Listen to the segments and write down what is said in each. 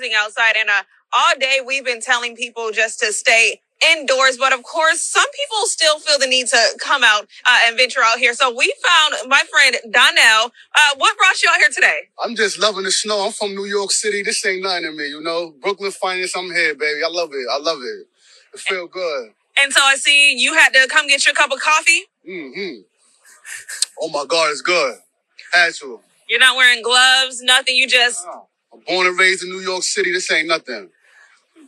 freezing outside. And uh, all day we've been telling people just to stay indoors. But of course, some people still feel the need to come out uh, and venture out here. So we found my friend Donnell. Uh, what brought you out here today? I'm just loving the snow. I'm from New York City. This ain't nothing to me, you know. Brooklyn finest. I'm here, baby. I love it. I love it. It feel good. And so I see you had to come get your cup of coffee. Mm-hmm. Oh my God, it's good. Had to. You're not wearing gloves, nothing. You just I'm born and raised in New York City. This ain't nothing.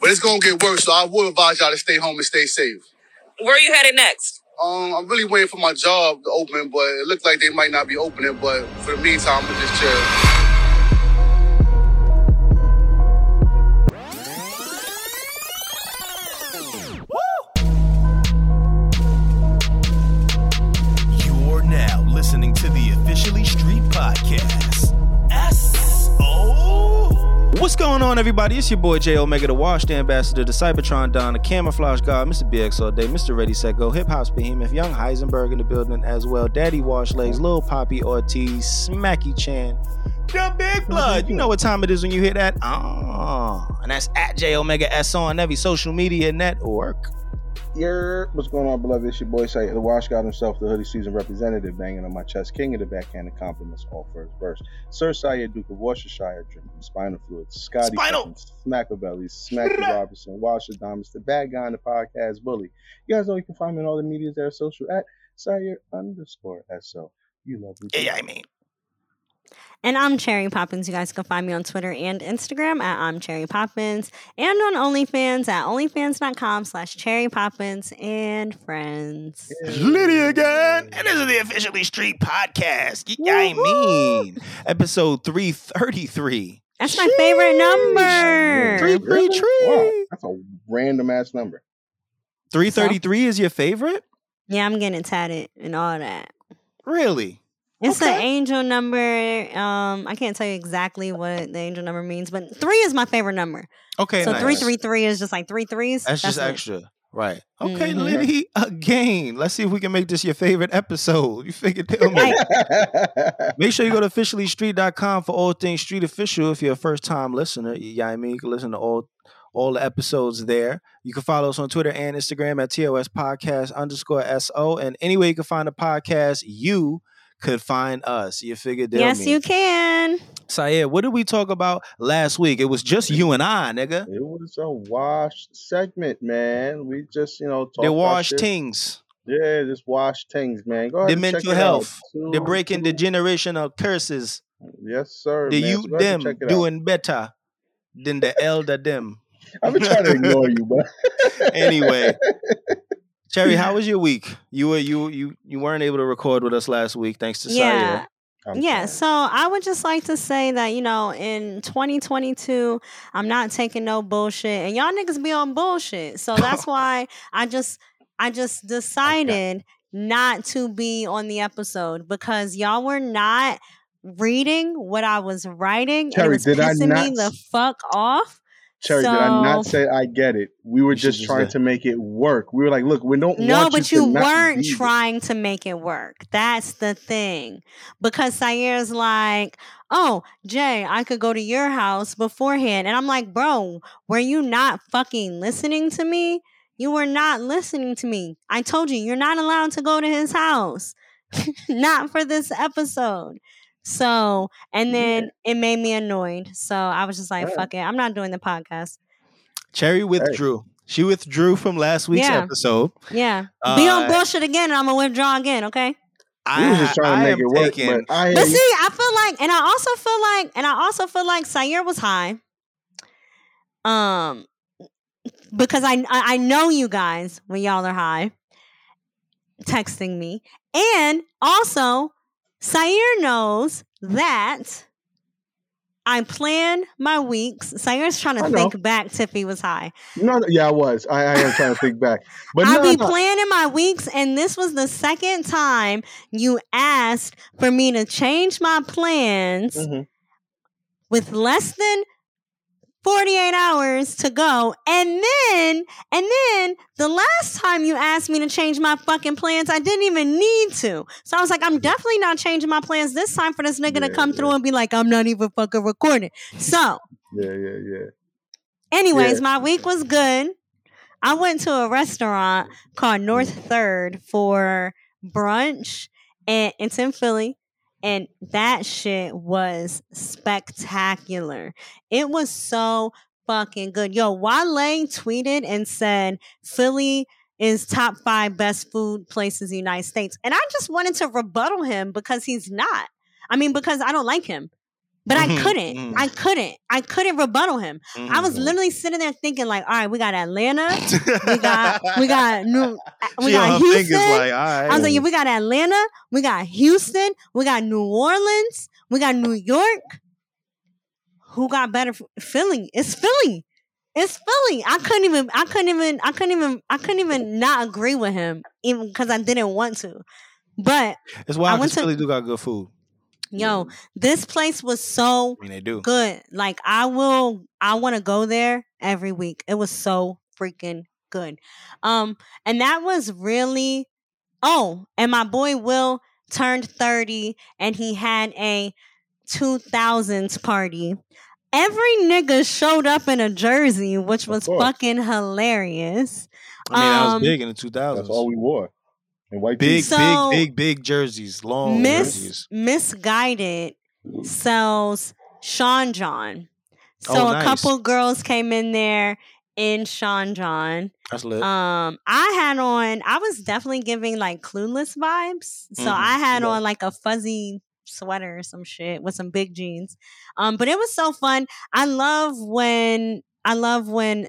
But it's gonna get worse, so I would advise y'all to stay home and stay safe. where are you headed next? Um, I'm really waiting for my job to open, but it looks like they might not be opening. But for the meantime, I'm gonna just chill. What's going on, everybody? It's your boy J Omega, the Washed Ambassador, the Cybertron Don, the Camouflage God, Mr. BX all day, Mr. Ready Set Go, Hip Hop's Behemoth, Young Heisenberg in the building as well, Daddy Wash Legs, Lil Poppy Ortiz, Smacky Chan, the Big Blood. You know what time it is when you hear that? Ah, and that's at J Omega S on every social media network. Yer, what's going on, beloved? It's your boy Said, the Wash God himself, the hoodie season representative, banging on my chest, king of the backhanded compliments, all first verse. Sir Syed, Duke of Worcestershire, drinking spinal fluids, Scotty, Spinal. Smackavelli, Smacky Robinson, Washer Thomas, the bad guy in the podcast, Bully. You guys know you can find me on all the medias that are social at Sire underscore SO. You love me. Yeah, I mean, And I'm Cherry Poppins. You guys can find me on Twitter and Instagram at I'm Cherry Poppins and on OnlyFans at onlyfans.com slash Cherry Poppins and friends. Lydia again, and this is the Officially Street Podcast. Yeah, I mean, episode 333. That's my favorite number. Three, three, three. three, three. Wow, that's a random ass number. 333 is your favorite? Yeah, I'm getting tatted and all that. Really? It's the Okay. angel number. Um, I can't tell you exactly what the angel number means, but three is my favorite number. Okay, so nice. three three three is just like three threes. That's just it. extra. Right. Okay, Mhm. Liddy, again. Let's see if we can make this your favorite episode. You figured me. Make sure you go to officiallystreet.com for all things street official if you're a first time listener. You know what I mean? You can listen to all all the episodes there. You can follow us on Twitter and Instagram at TOS Podcast underscore SO. And anywhere you can find a podcast, you could find us. You figured tell Yes, me. you can. Sayed, what did we talk about last week? It was just you and I, nigga. It was a wash segment, man. We just, you know, talk They about wash things. Yeah, just wash things, man. Go ahead The and check mental it out. health. Two- They're breaking the two- generational curses. Yes, sir. The man. youth So go ahead and them check it out. doing better than the elder them. I've been trying to ignore you, but Anyway. Cherry, how was your week? You were you you you weren't able to record with us last week thanks to Yeah. Saya. I'm Yeah, sorry. so I would just like to say that, you know, in 2022, I'm not taking no bullshit. And y'all niggas be on bullshit. So that's why I just I just decided not to be on the episode because y'all were not reading what I was writing. and it Cherry, was did I pissing me not the fuck off. Cherry, did I not say I get it? We were just just trying say- to make it work. We were like, look, we don't No, want but you, you to weren't be- trying to make it work. That's the thing. Because Sayer's like, oh, Jay, I could go to your house beforehand. And I'm like, bro, were you not fucking listening to me? You were not listening to me. I told you, you're not allowed to go to his house. not for this episode. So, and then it made me annoyed. So I was just like, Right. fuck it. I'm not doing the podcast. Cherry withdrew. She withdrew from last week's Yeah. episode. Yeah. Be on Uh, bullshit again and I'm going to withdraw again, okay? We was just trying I to make am it work, taking- but I But see. I feel like, and I also feel like, and I also feel like Sayer was high. Um, because I I I know you guys when y'all are high, texting me, and also Sayer knows that I plan my weeks. Sayer's trying to think back to if he was high. No, no, yeah, I was. I, I am trying to think back, but I no, be no. planning my weeks, and this was the second time you asked for me to change my plans Mhm. with less than 48 hours to go. And then, and then the last time you asked me to change my fucking plans, I didn't even need to. So I was like, I'm definitely not changing my plans this time for this nigga to Yeah, come through and be like, I'm not even fucking recording. So Yeah, yeah, yeah. Anyways, Yeah. my week was good. I went to a restaurant called North mm-hmm. Third for brunch, and it's in Philly. And that shit was spectacular. It was so fucking good. Yo, Wale tweeted and said Philly is top five best food places in the United States. And I just wanted to rebuttal him because he's not. I mean, because I don't like him. But I Mhm, couldn't. mhm. I couldn't. I couldn't rebuttal him. I was Mhm. literally sitting there thinking, like, all right, we got Atlanta, we got we got New we She got Houston. like, right. I was like, yeah, we got Atlanta, we got Houston, we got New Orleans, we got New York. Who got better? Philly. It's Philly. It's Philly. I couldn't even. I couldn't even. I couldn't even. I couldn't even not agree with him, even because I didn't want to. But it's why I went to- Philly do got good food. Yo, this place was so I mean, they do. good. Like I will I want to go there every week. It was so freaking good. Um and that was really Oh, and my boy Will turned 30 and he had a 2000s party. Every nigga showed up in a jersey, which was fucking hilarious. I mean, that was um, big in the 2000s. That's all we wore. And white big. So- big, big, big jerseys, long Miss jerseys. Missguided sells Sean John. So Oh, a couple girls came in there in Sean John. That's lit. Um, I had on. I was definitely giving like clueless vibes. So Mhm. I had Yeah. on like a fuzzy sweater or some shit with some big jeans. Um, but it was so fun. I love when I love when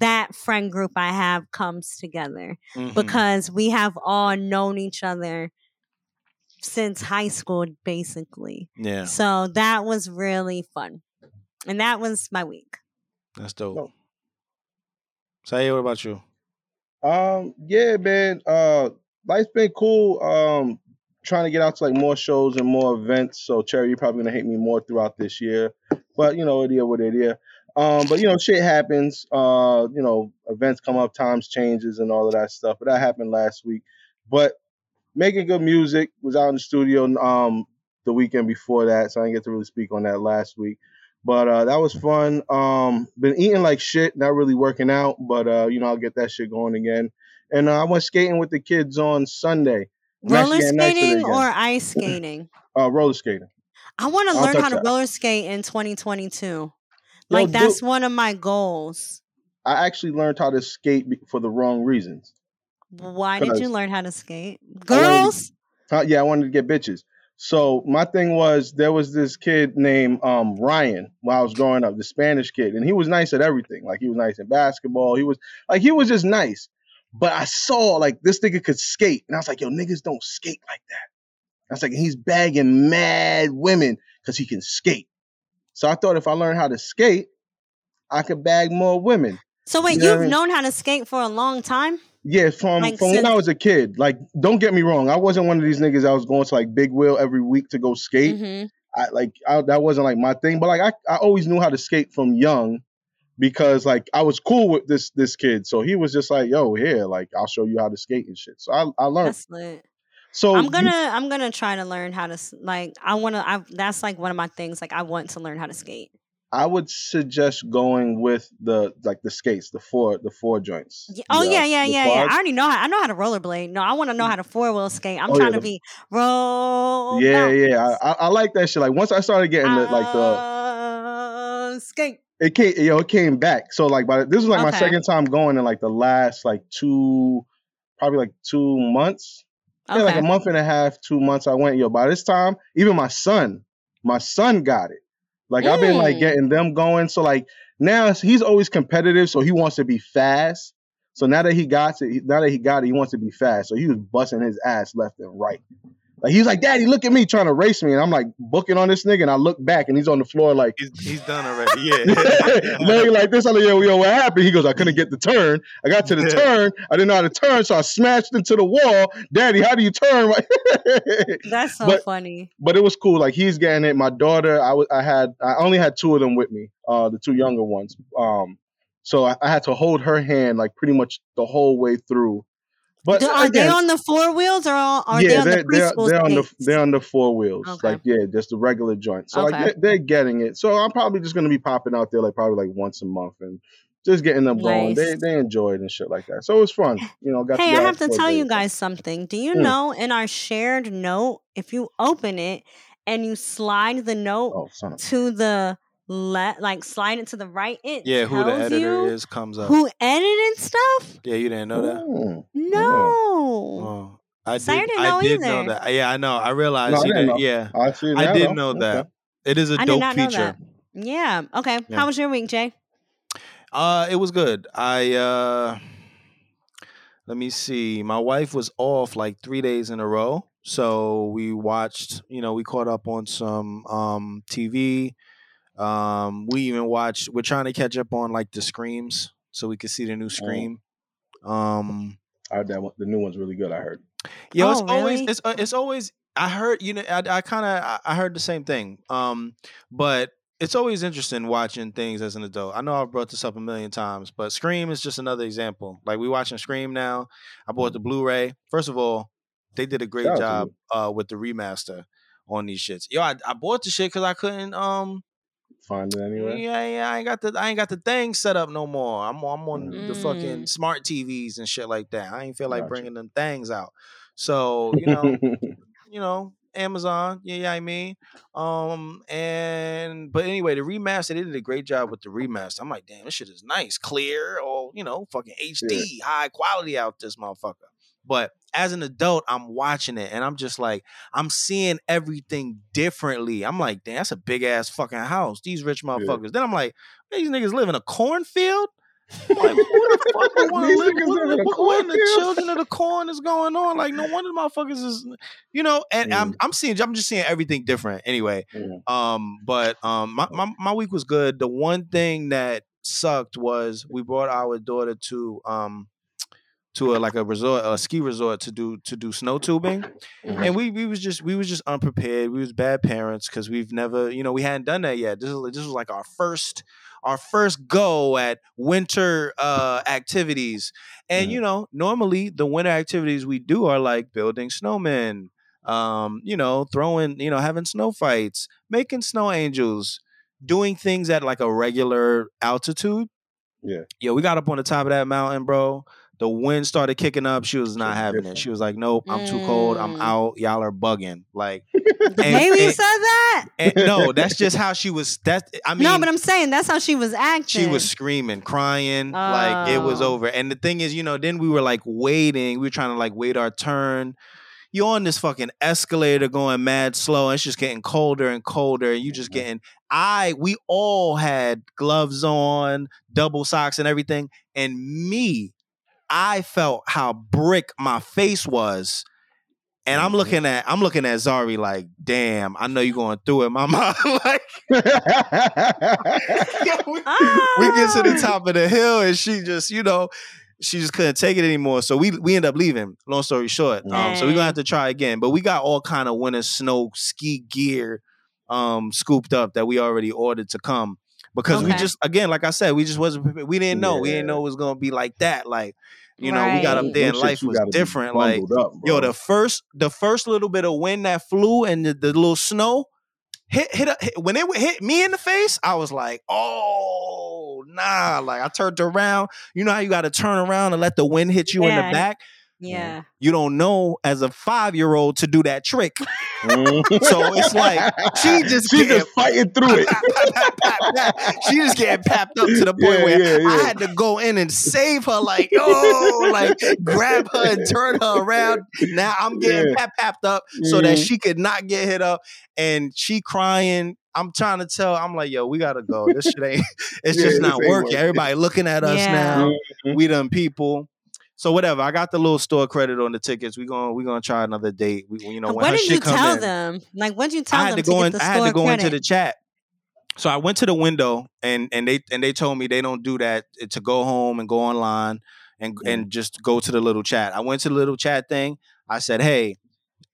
that friend group I have comes together Mhm. because we have all known each other since high school, basically. yeah, So that was really fun. And that was my week. that's dope. No. Say, what about you? Um, yeah, man. Uh, life's been cool. Um, trying to get out to like more shows and more events. So, Cherry, you're probably gonna hate me more throughout this year, but you know, it is what it is. Um, but you know, shit happens. Uh, you know, events come up, times changes, and all of that stuff. But that happened last week. But making good music was out in the studio um the weekend before that, so I didn't get to really speak on that last week. But uh, that was fun. Um, been eating like shit, not really working out, but uh, you know I'll get that shit going again. And uh, I went skating with the kids on Sunday. I'm Roller getting nice with it skating or ice skating? Uh, roller skating. I want to learn how to that. roller skate in 2022. Like dude- that's one of my goals. I actually learned how to skate for the wrong reasons. Why did you learn how to skate? I Girls? Uh, yeah, I wanted to get bitches. So my thing was there was this kid named um, Ryan while I was growing up, the Spanish kid, and he was nice at everything. Like he was nice in basketball. He was like he was just nice. But I saw like this nigga could skate, and I was like, yo, niggas don't skate like that. I was like, he's bagging mad women because he can skate. So I thought if I learned how to skate, I could bag more women. So wait, you know you've mean? known how to skate for a long time? Yeah, from Like, from when I was a kid. Like, don't get me wrong, I wasn't one of these niggas that was going to like Big Wheel every week to go skate. hmm I like I, that wasn't like my thing, but like I, I always knew how to skate from young because like I was cool with this this kid, so he was just like, "Yo, here, like I'll show you how to skate and shit." So I I learned. So I'm gonna I'm gonna try to learn how to like I want to I that's like one of my things like I want to learn how to skate. I would suggest going with the like the skates, the four the four joints. Oh the, uh, yeah, yeah, yeah, yeah. I already know how I know how to rollerblade. No, I want to know how to four wheel skate. I'm Oh, yeah, trying to the- be roll. yeah, yeah. I, I like that shit. Like once I started getting the, like the uh, skate. it came yo it came back. So like by this was like my second time going in like the last like two probably like two months. Okay. Yeah, like a month and a half, two months. I went, yo. By this time, even my son, my son got it. Like I've been like Mm. getting them going. So like now he's always competitive, so he wants to be fast. So now that he got it, now that he got it, he wants to be fast. So he was busting his ass left and right. Like he was like, "Daddy, look at me trying to race me," and I'm like booking on this nigga, and I look back, and he's on the floor like, He's, he's done already. Yeah. laying like this. I'm like, yo, yo, what happened? He goes, I couldn't get the turn. I got to the Yeah. turn. I didn't know how to turn, so I smashed into the wall. Daddy, how do you turn? That's so but- funny. but it was cool. Like he's getting it. My daughter, I was, I had, I only had two of them with me, uh, the two younger ones. Um, so I, I had to hold her hand like pretty much the whole way through. But are they on the four wheels or are are they yeah, on the they're, they're on the they're on the four wheels. Okay. Like yeah, just the regular joint. So like they're, they're getting it. So I'm probably just gonna be popping out there like probably like once a month and just getting them going. They Nice. they enjoy it and shit like that. So it was fun. You know, got Hey, I have to tell you guys something. Do you Hmm. know in our shared note, if you open it and you slide the note Oh, to the left, like slide it to the right, it Yeah, who the editor you is comes up. who edited stuff. Yeah, you didn't know that. Mm. No. Oh, I Sire did. didn't I know did know that. Yeah, I know. I realized No, I he didn't didn't. know. Yeah, I see it I did though. know Okay. that. It is a I did dope not know feature. that. Yeah. Okay. Yeah. How was your week, Jay? Uh, it was good. I uh, let me see. My wife was off like three days in a row, so we watched. You know, we caught up on some um TV. Um, we even watched. We're trying to catch up on like the screams, so we could see the new Scream. Um, I heard that one, the new one's really good. I heard. Yo, it's Oh, always it's uh, it's always I heard you know I, I kind of I, I heard the same thing. Um, but it's always interesting watching things as an adult. I know I've brought this up a million times, but Scream is just another example. Like we watching Scream now. I bought the Blu-ray. First of all, they did a great Shout job uh with the remaster on these shits. Yo, I, I bought the shit because I couldn't um Find it anyway. yeah, yeah, I ain't got the I ain't got the thing set up no more. I'm I'm on the fucking Mm. smart TVs and shit like that. I ain't feel like Gotcha. bringing them things out. So you know, you know, Amazon. Yeah, yeah, I mean, um, and but anyway, the remaster they did a great job with the remaster. I'm like, damn, this shit is nice, clear, or you know, fucking HD, high quality out this motherfucker. But as an adult, I'm watching it and I'm just like, I'm seeing everything differently. I'm like, damn, that's a big ass fucking house. These rich motherfuckers. Then I'm like, these niggas live in a cornfield. I'm like, who the fuck would wanna live? niggas What, in a what, what in the children of the corn is going on? Like, no wonder motherfuckers is, you know. And I'm Mm. I'm seeing, I'm just seeing everything different. Anyway, Mm. um, but um, my, my my week was good. The one thing that sucked was we brought our daughter to um to a like a resort, a ski resort to do to do snow tubing, Mhm. and we we was just we was just unprepared. We was bad parents because we've never you know we hadn't done that yet. This is this was like our first our first go at winter uh activities, and Mhm. you know normally the winter activities we do are like building snowmen, um you know throwing you know having snow fights, making snow angels, doing things at like a regular altitude. Yeah. Yeah, we got up on the top of that mountain, bro. The wind started kicking up. She was not having it. She was like, "Nope, I'm too cold. I'm Mm. out. Y'all are bugging." Like, The And- baby and- said that? and no, that's just how she was. That I mean, no, but I'm saying that's how she was acting. she was screaming, crying, like it was Oh. over. And the thing is, you know, then we were like waiting. We were trying to like wait our turn. You're on this fucking escalator going mad slow. And it's just getting colder and colder. And you just Mhm. getting. I we all had gloves on, double socks, and everything. And me, I felt how brick my face was. And I'm Mhm. looking at I'm looking at Zari like, damn, I know you're going through it, mama. like we, we get to the Ah. top of the hill and she just, you know, she just couldn't take it anymore. So we we end up leaving. Long story short, um, so we're gonna have to try again. But we got all kind of winter snow ski gear um scooped up that we already ordered to come because we just again, like I said, we just wasn't prepared. We didn't know. We didn't know it was gonna be like that. Like you know, we got up there and life was different. Like up, yo, the first the first little bit of wind that flew and the, the little snow hit hit, hit when it hit me in the face. I was like, oh nah. Like I turned around. You know how you got to turn around and let the wind hit you in the back. Yeah. You don't know as a five year old to do that trick. Mhm. So it's like she just she getting just fighting through it. She just getting papped up to the point Yeah, where yeah, I had to go in and save her, like, oh, like grab her and turn her around. Now I'm getting Yeah. pap papped up so that Mhm. she could not get hit up. And she crying. I'm trying to tell. I'm like, yo, we gotta go. This shit ain't. It's Yeah, just not working. working. Everybody looking at us Yeah. now. Mhm. We done people. So whatever. I got the little store credit on the tickets. We going we gonna try another date. We, you know when what did you tell in. them? Like, what did you tell I had them to go get in. the I had to go into the chat. So I went to the window and and they and they told me they don't do that eh, to go home and go online and Mm. and just go to the little chat. I went to the little chat thing. I said, "Hey,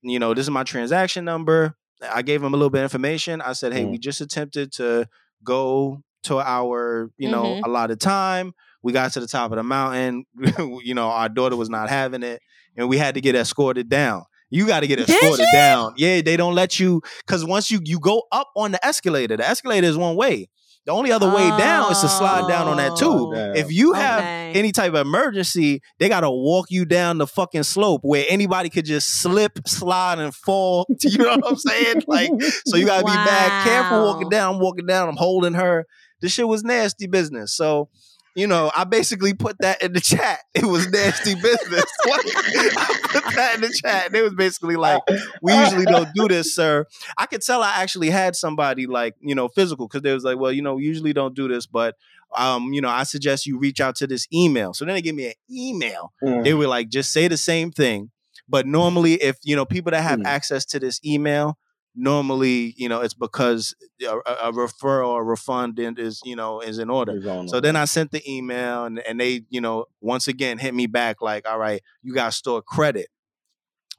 you know, this is my transaction number." I gave them a little bit of information. I said, "Hey, Mm. we just attempted to go to our, you know, Mhm. of time. We got to the top of the mountain. you know, our daughter was not having it, and we had to get escorted down. You got to get escorted down. Yeah, they don't let you because once you you go up on the escalator, the escalator is one way. The only other way down is to slide down on that tube. Oh. If you have okay. any type of emergency, they gotta walk you down the fucking slope where anybody could just slip, slide, and fall. You know what I'm saying? Like, so you gotta be bad, careful walking down. I'm walking down. I'm holding her. This shit was nasty business. So. You know, I basically put that in the chat. It was nasty business. I put that in the chat. And it was basically like, we usually don't do this, sir. I could tell I actually had somebody like, you know, physical because they was like, well, you know, we usually don't do this, but um, you know, I suggest you reach out to this email. So then they give me an email. Mm. They were like, just say the same thing. But normally, if you know people that have Mm. access to this email, normally, you know, it's because a, a referral or refund is, you know, is in order. So then I sent the email and, and they, you know, once again hit me back like, all right, you got store credit,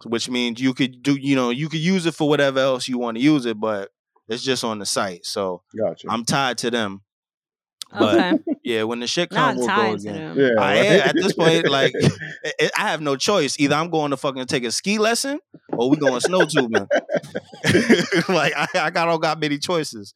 which means you could do, you know, you could use it for whatever else you want to use it, but it's just on the site. So gotcha. I'm tied to them. But Okay. yeah, when the shit comes, we'll go again. them. yeah, I right? Eh, am at this point, like I eh, eh, I have no choice. Either I'm going to fucking take a ski lesson or we going snow tubing. like I, I got don't got many choices.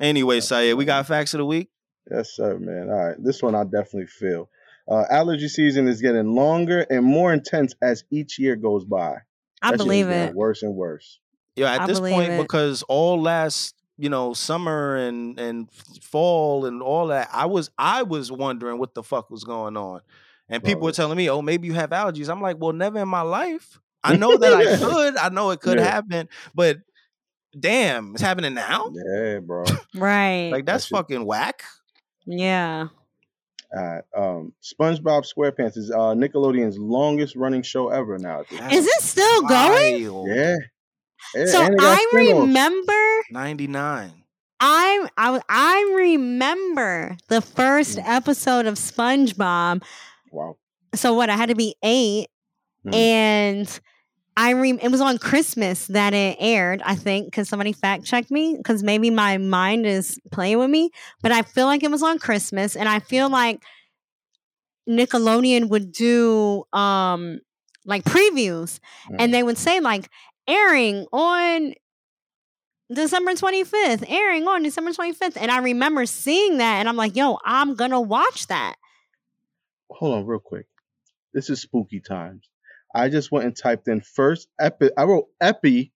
Anyway, Sayed, we got facts of the week. Yes, sir, man. All right, this one I definitely feel. Uh, allergy season is getting longer and more intense as each year goes by. I That believe it. Worse and worse. Yeah, at I this point, it. because all last, you know, summer and and fall and all that, I was I was wondering what the fuck was going on, and people Bro. were telling me, "Oh, maybe you have allergies." I'm like, "Well, never in my life. I know that I could. I know it could Yeah. happen, but damn, it's happening now. Yeah, bro. Right. Like that's shit- fucking whack." yeah. All right. Um, SpongeBob SquarePants is uh, Nickelodeon's longest running show ever now. Is it still going? Yeah. Yeah, So and I remember ninety nine. I, I I remember the first Mm. episode of SpongeBob. Wow. So what? I had to be eight, Mm. and I re- it was on Christmas that it aired. I think because somebody fact checked me because maybe my mind is playing with me, but I feel like it was on Christmas, and I feel like Nickelodeon would do um like previews, Mm. and they would say like airing on December 25th, airing on December 25th. And I remember seeing that and I'm like, yo, I'm gonna watch that. Hold on, real quick. This is spooky times. I just went and typed in first epi. I wrote epi,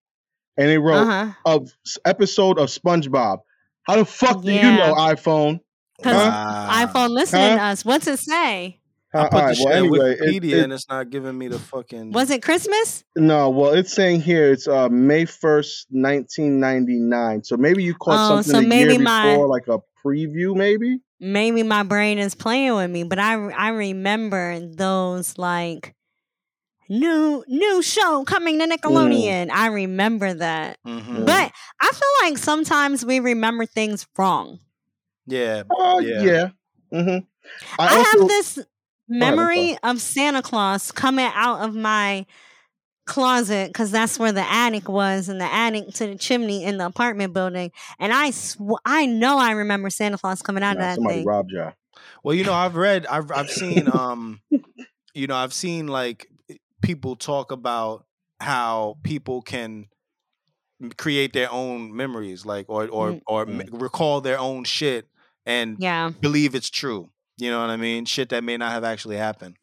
and it wrote Uh-huh. of episode of SpongeBob. How the fuck do you know iPhone? Because Wow. iPhone listening Huh? to us. What's it say? I Uh, put all the well, anyway, Wikipedia it- and it's not giving me the fucking. Was it Christmas? no, well, it's saying here it's uh, May first, nineteen ninety nine. So maybe you caught Oh, something so a maybe year my- before, like a preview, maybe. Maybe my brain is playing with me, but I I remember those like new new show coming to Nickelodeon. I remember that. Mhm. But I feel like sometimes we remember things wrong. yeah, Oh Yeah. yeah. hmm I, I, also, have this I'm memory of Santa Claus coming out of my closet because that's where the attic was and the attic to the chimney in the apartment building. And I sw- I know I remember Santa Claus coming out Nah, of that somebody thing. robbed you. Well, you know, I've read, I've I've seen, um, you know, I've seen like people talk about how people can create their own memories, like or or Mm. or m recall their own shit and Yeah, believe it's true. You know what I mean? Shit that may not have actually happened.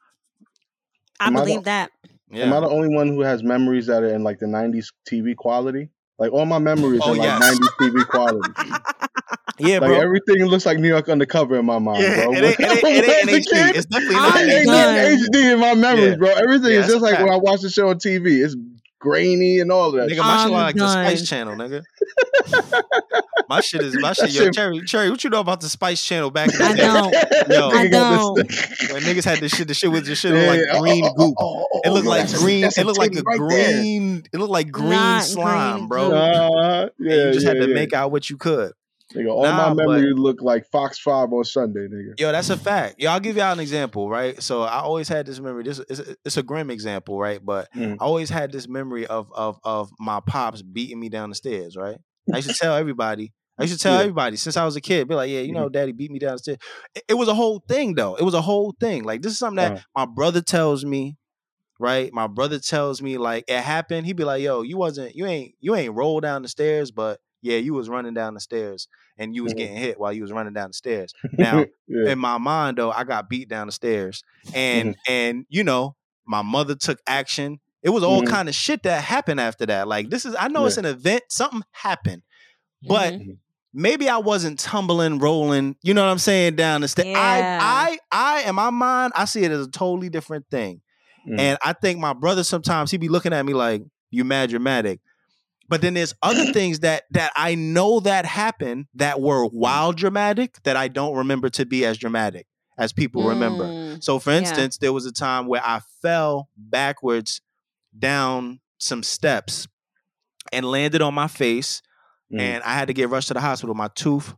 I Am I the- believe that. Am I the only one who has memories that are in like the '90s TV quality? Like all my memories Oh, are like '90s TV quality. Yeah, Like bro. everything looks like New York Undercover in my mind, yeah, bro. it ain't, it ain't, it ain't in As a HD. It's definitely not Ain't in done. HD. HD in my memories, Yeah. bro. Everything Yeah, is just a like when. I watch the show on TV. It's grainy and all that. Nigga, my shit I'm like the. Spice Channel, nigga. my shit is my shit. Yo, shit- Cherry, Cherry, what you know about the Spice Channel back in the I day? don't. Yo. I Nigga don't. When niggas had this shit, the shit was the shit Yeah, like yeah. green Oh, oh, goop. oh, oh, It oh, looked yo, like that's a- green. that's It looked like a titty right there. green. It looked like green Not slime, green bro. Uh, yeah, and you just had to yeah. make out what you could. Nigga, all Nah, my but- memories look like Fox Five on Sunday, nigga. Yo, that's a fact. Yo, I'll give y'all an example, right? So I always had this memory. This is it's a grim example, right? But Mm. I always had this memory of of of my pops beating me down the stairs, right? I used to tell everybody I used to tell Yeah. everybody since I was a kid, be like, yeah, you Mm-hmm. know, daddy beat me downstairs. It, it was a whole thing though. It was a whole thing. Like this is something that Uh-huh. my brother tells me, right? My brother tells me like it happened. He'd be like, yo, you wasn't, you ain't, you ain't rolled down the stairs, but yeah, you was running down the stairs and you was Mhm. getting hit while you was running down the stairs. Now, yeah. in my mind though, I got beat down the stairs. And Mm-hmm. and you know, my mother took action. It was all Mhm. kind of shit that happened after that. Like this is I know it's an event, something happened. But Mhm. maybe I wasn't tumbling, rolling, you know what I'm saying, down the stairs. Yeah. I I I in my mind, I see it as a totally different thing. Mhm. And I think my brother sometimes he be looking at me like, you mad dramatic. But then there's other things that that I know that happened that were wild dramatic that I don't remember to be as dramatic as people remember. Mm. So for Yeah. instance, there was a time where I fell backwards down some steps and landed on my face Mhm. and I had to get rushed to the hospital. My tooth,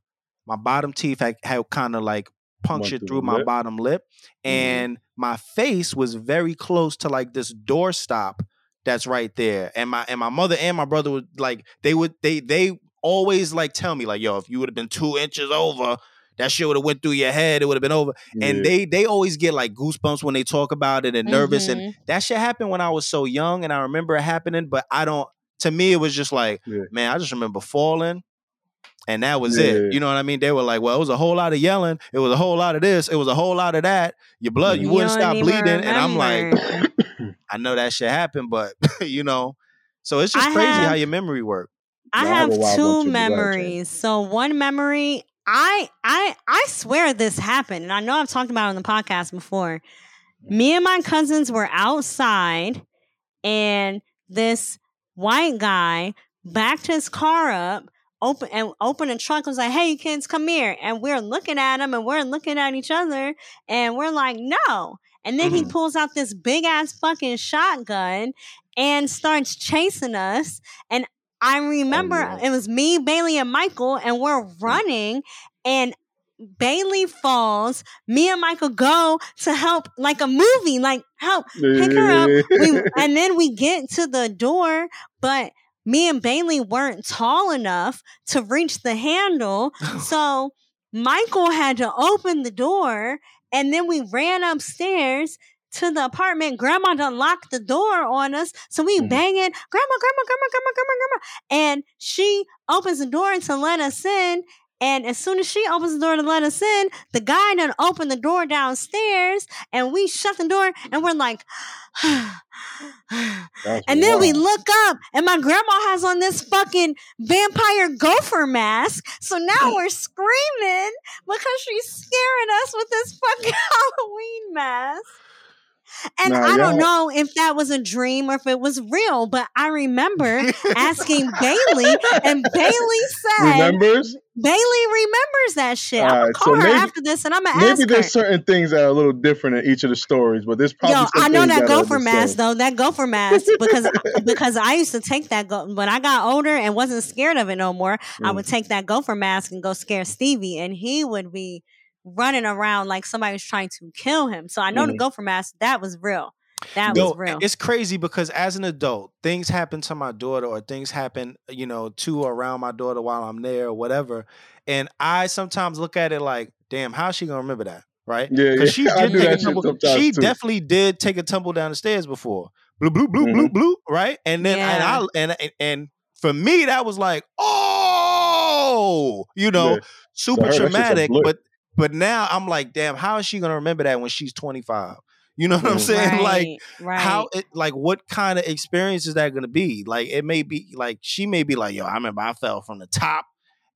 my bottom teeth had, had kind of like punctured through through my lip? bottom lip, Mhm. and my face was very close to like this door stop that's right there. And my and my mother and my brother would like they would they they always like tell me like yo if you would have been two inches over. That shit would have went through your head. It would have been over. And they they always get like goosebumps when they talk about it and nervous. And Mhm. that shit happened when I was so young, and I remember it happening. But I don't. To me, it was just like, Yeah. man, I just remember falling, and that was Yeah. it. You know what I mean? They were like, well, it was a whole lot of yelling. It was a whole lot of this. It was a whole lot of that. Your blood, you You wouldn't stop even bleeding. And I'm like. I know that shit happened, but you know, so it's just I crazy how your memory works. I Yeah, have have a wild bunch two memories. So one memory, I I I swear this happened, and I know I've talked about it on the podcast before. Mm-hmm. Me and my cousins were outside, and this white guy backed his car up, open and open the trunk. and Was like, "Hey, kids, come here!" And we're looking at him, and we're looking at each other, and we're like, "No!" And then he Mhm. pulls out this big ass fucking shotgun and starts chasing us. And I remember no. it was me, Bailey, and Michael, and we're running, and Bailey falls. Me and Michael go to help, like a movie, like help pick her up. We, and then we get to the door, but me and Bailey weren't tall enough to reach the handle. So Michael had to open the door, and then we ran upstairs to the apartment. Grandma done locked the door on us, so we Mhm. banging, Grandma, Grandma, Grandma, Grandma, Grandma, Grandma, and she opens the door to let us in. And as soon as she opens the door to let us in, the guy done opened the door downstairs, and we shut the door, and we're like. And then we look up, and my grandma has on this fucking vampire gopher mask. So now mm. we're screaming because she's scaring us with this fucking Halloween mask. And Nah, I don't know if that was a dream or if it was real, but I remember asking Bailey, and Bailey said, Remembers? Bailey remembers that shit. I'm gonna call so her maybe- after this and I'm gonna Maybe ask her. there's certain things that are a little different in each of the stories, but there's probably Yo, I know that gopher mask though. That gopher mask because because I used to take that go- when I got older and wasn't scared of it no more. I Mm. would take that gopher mask and go scare Stevie, and he would be running around like somebody was trying to kill him. So I know the Mhm. gopher mask that was real. That Yo, was real. It's crazy because as an adult, things happen to my daughter or things happen, you know, to or around my daughter while I'm there or whatever. And I sometimes look at it like, damn, how's she gonna remember that? Right? Yeah, yeah. She I did take a tumble. She too. definitely did take a tumble down the stairs before. Blue, blue, blue, Mm-hmm. blue, blue, right? And then Yeah. and I and, and and for me, that was like, oh, you know, Yeah. super her, that shit's a traumatic. But but now I'm like, damn, how is she gonna remember that when she's 25? You know what I'm saying? Like right, right. how it like what kind of experience is that gonna be? Like it may be like she may be like, yo, I remember I fell from the top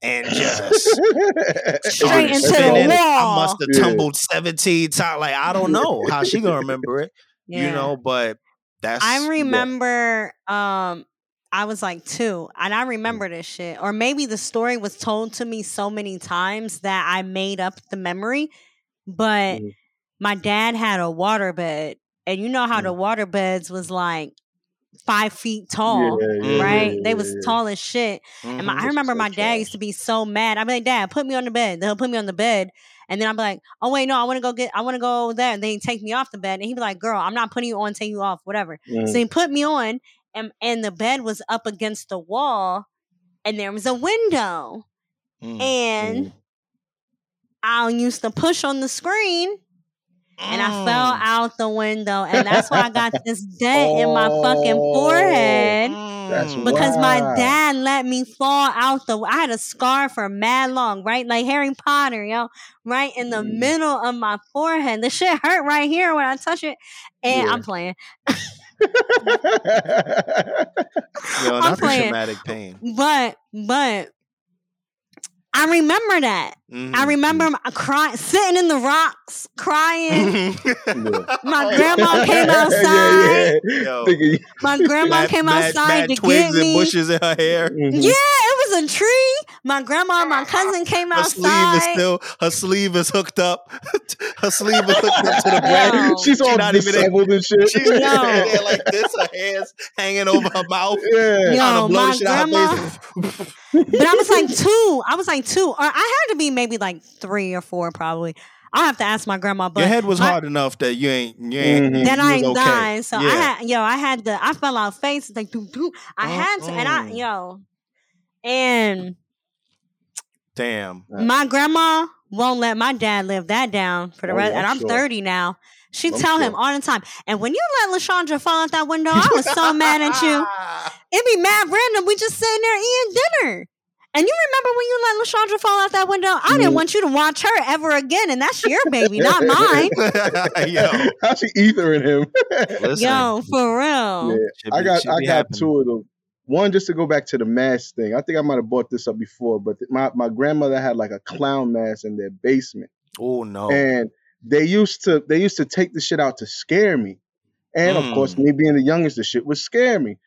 and just Straight into the spinning. I must have Yeah. tumbled 17 times. Like I don't know how she gonna remember it. You know, but that's I remember um I was like two and I remember this shit. Or maybe the story was told to me so many times that I made up the memory. But Mhm. my dad had a waterbed. And you know how the water beds was like five feet tall. Yeah, Right? yeah, they was yeah. tall as shit. And my, Mhm. I remember my dad used to be so mad. I'd be like, Dad, put me on the bed. They'll put me on the bed. And then I'd be like, oh, wait, no, I want to go get, I want to go there. And then he'd take me off the bed. And he'd be like, girl, I'm not putting you on, take you off, whatever. Mm. So he put me on, and, and the bed was up against the wall, and there was a window. Mm. and Mm. I used to push on the screen and I fell Mm. out the window. And that's why I got this dent in my fucking Oh. forehead. Because my dad let me fall out the I had a scar for mad long, right? Like Harry Potter, yo, right in the Mm. middle of my forehead. The shit hurt right here when I touch it. And Yeah. I'm playing. Yo, I'm not the playing. traumatic pain. But but I remember that. I Mhm. remember crying, sitting in the rocks, crying. Yeah. My grandma came outside. yeah. Yo. My grandma Mad- came mad- outside mad to get twigs and me. bushes in her hair. Mhm. Yeah, it was a tree. My grandma and my cousin came Her sleeve is still her sleeve is hooked up. her sleeve is hooked up to the bread. Yo. She's all not even disheveled and shit. She's Yo. standing there like this, her hands hanging over her mouth. yeah. Yo, trying to blow my the shit out her grandma- but I was like two. I was like two, or I had to be maybe like three or four, probably. I'll have to ask my grandma. But Your head was my- hard enough that you ain't you ain't Mhm. you Then I was ain't okay. dying. So I had yo, I had the I fell out face like doo, doo. I had to, and I yo, and Damn. My grandma won't let my dad live that down for the Oh, rest. yeah, And I'm I'm sure. 30 now. She I'm tell him all the time. And when you let Lashandra fall out that window, I was so mad at you. It'd be mad random. We just sitting there eating dinner. And you remember when you let Lashandra fall out that window? I didn't Mm. want you to watch her ever again, and that's your baby, not mine. Yo, How she ethering him? listen. Yo, for real. Yeah. Should I got I got happening. two of them. One just to go back to the mask thing. I think I might have bought this up before, but th- my, my grandmother had like a clown mask in their basement. Oh no. And they used to they used to take the shit out to scare me. And of course, Mm. me being the youngest, the shit would scare me.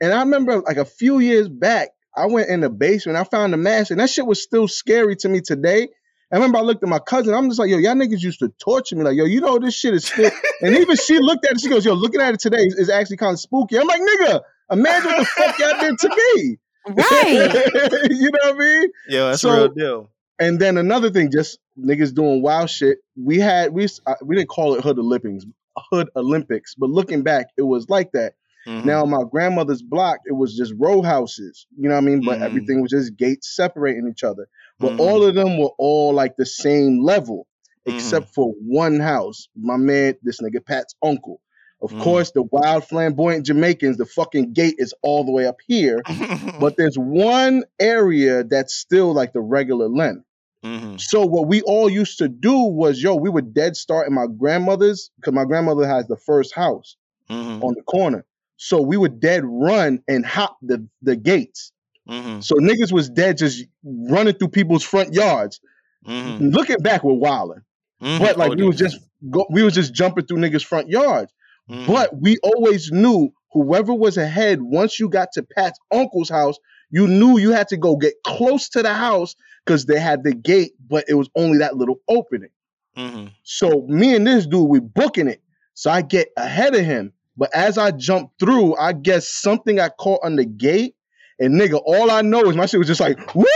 And I remember like a few years back, I went in the basement, I found the mask, and that shit was still scary to me today. I remember I looked at my cousin, I'm just like, yo, y'all niggas used to torture me. Like, yo, you know this shit is still and even she looked at it, she goes, yo, looking at it today is, is actually kind of spooky. I'm like, nigga, imagine what the fuck y'all did to me. Right. you know what I mean? Yo, that's so- a real deal. And then another thing, just niggas doing wild shit. We had we we didn't call it Hood Olympics, Hood Olympics, but looking back, it was like that. Mhm. Now my grandmother's block, it was just row houses. You know what I mean? But Mhm. everything was just gates separating each other. But Mhm. all of them were all like the same level, Mhm. except for one house. My man, this nigga Pat's uncle. Of Mhm. course, the wild flamboyant Jamaicans, the fucking gate is all the way up here. But there's one area that's still like the regular length. Mhm. So what we all used to do was, yo, we would dead start in my grandmother's because my grandmother has the first house Mhm. on the corner. So we would dead run and hop the the gates. Mhm. So niggas was dead just running through people's front yards. Mhm. Looking back, we're wilding, Mhm. but like Oh, we was just go, we was just jumping through niggas' front yards. Mhm. But we always knew whoever was ahead. Once you got to Pat's uncle's house, you knew you had to go get close to the house because they had the gate, but it was only that little opening. Mhm. So me and this dude, we booking it. So I get ahead of him. But as I jump through, I guess something I caught on the gate. And nigga, all I know is my shit was just like whoop,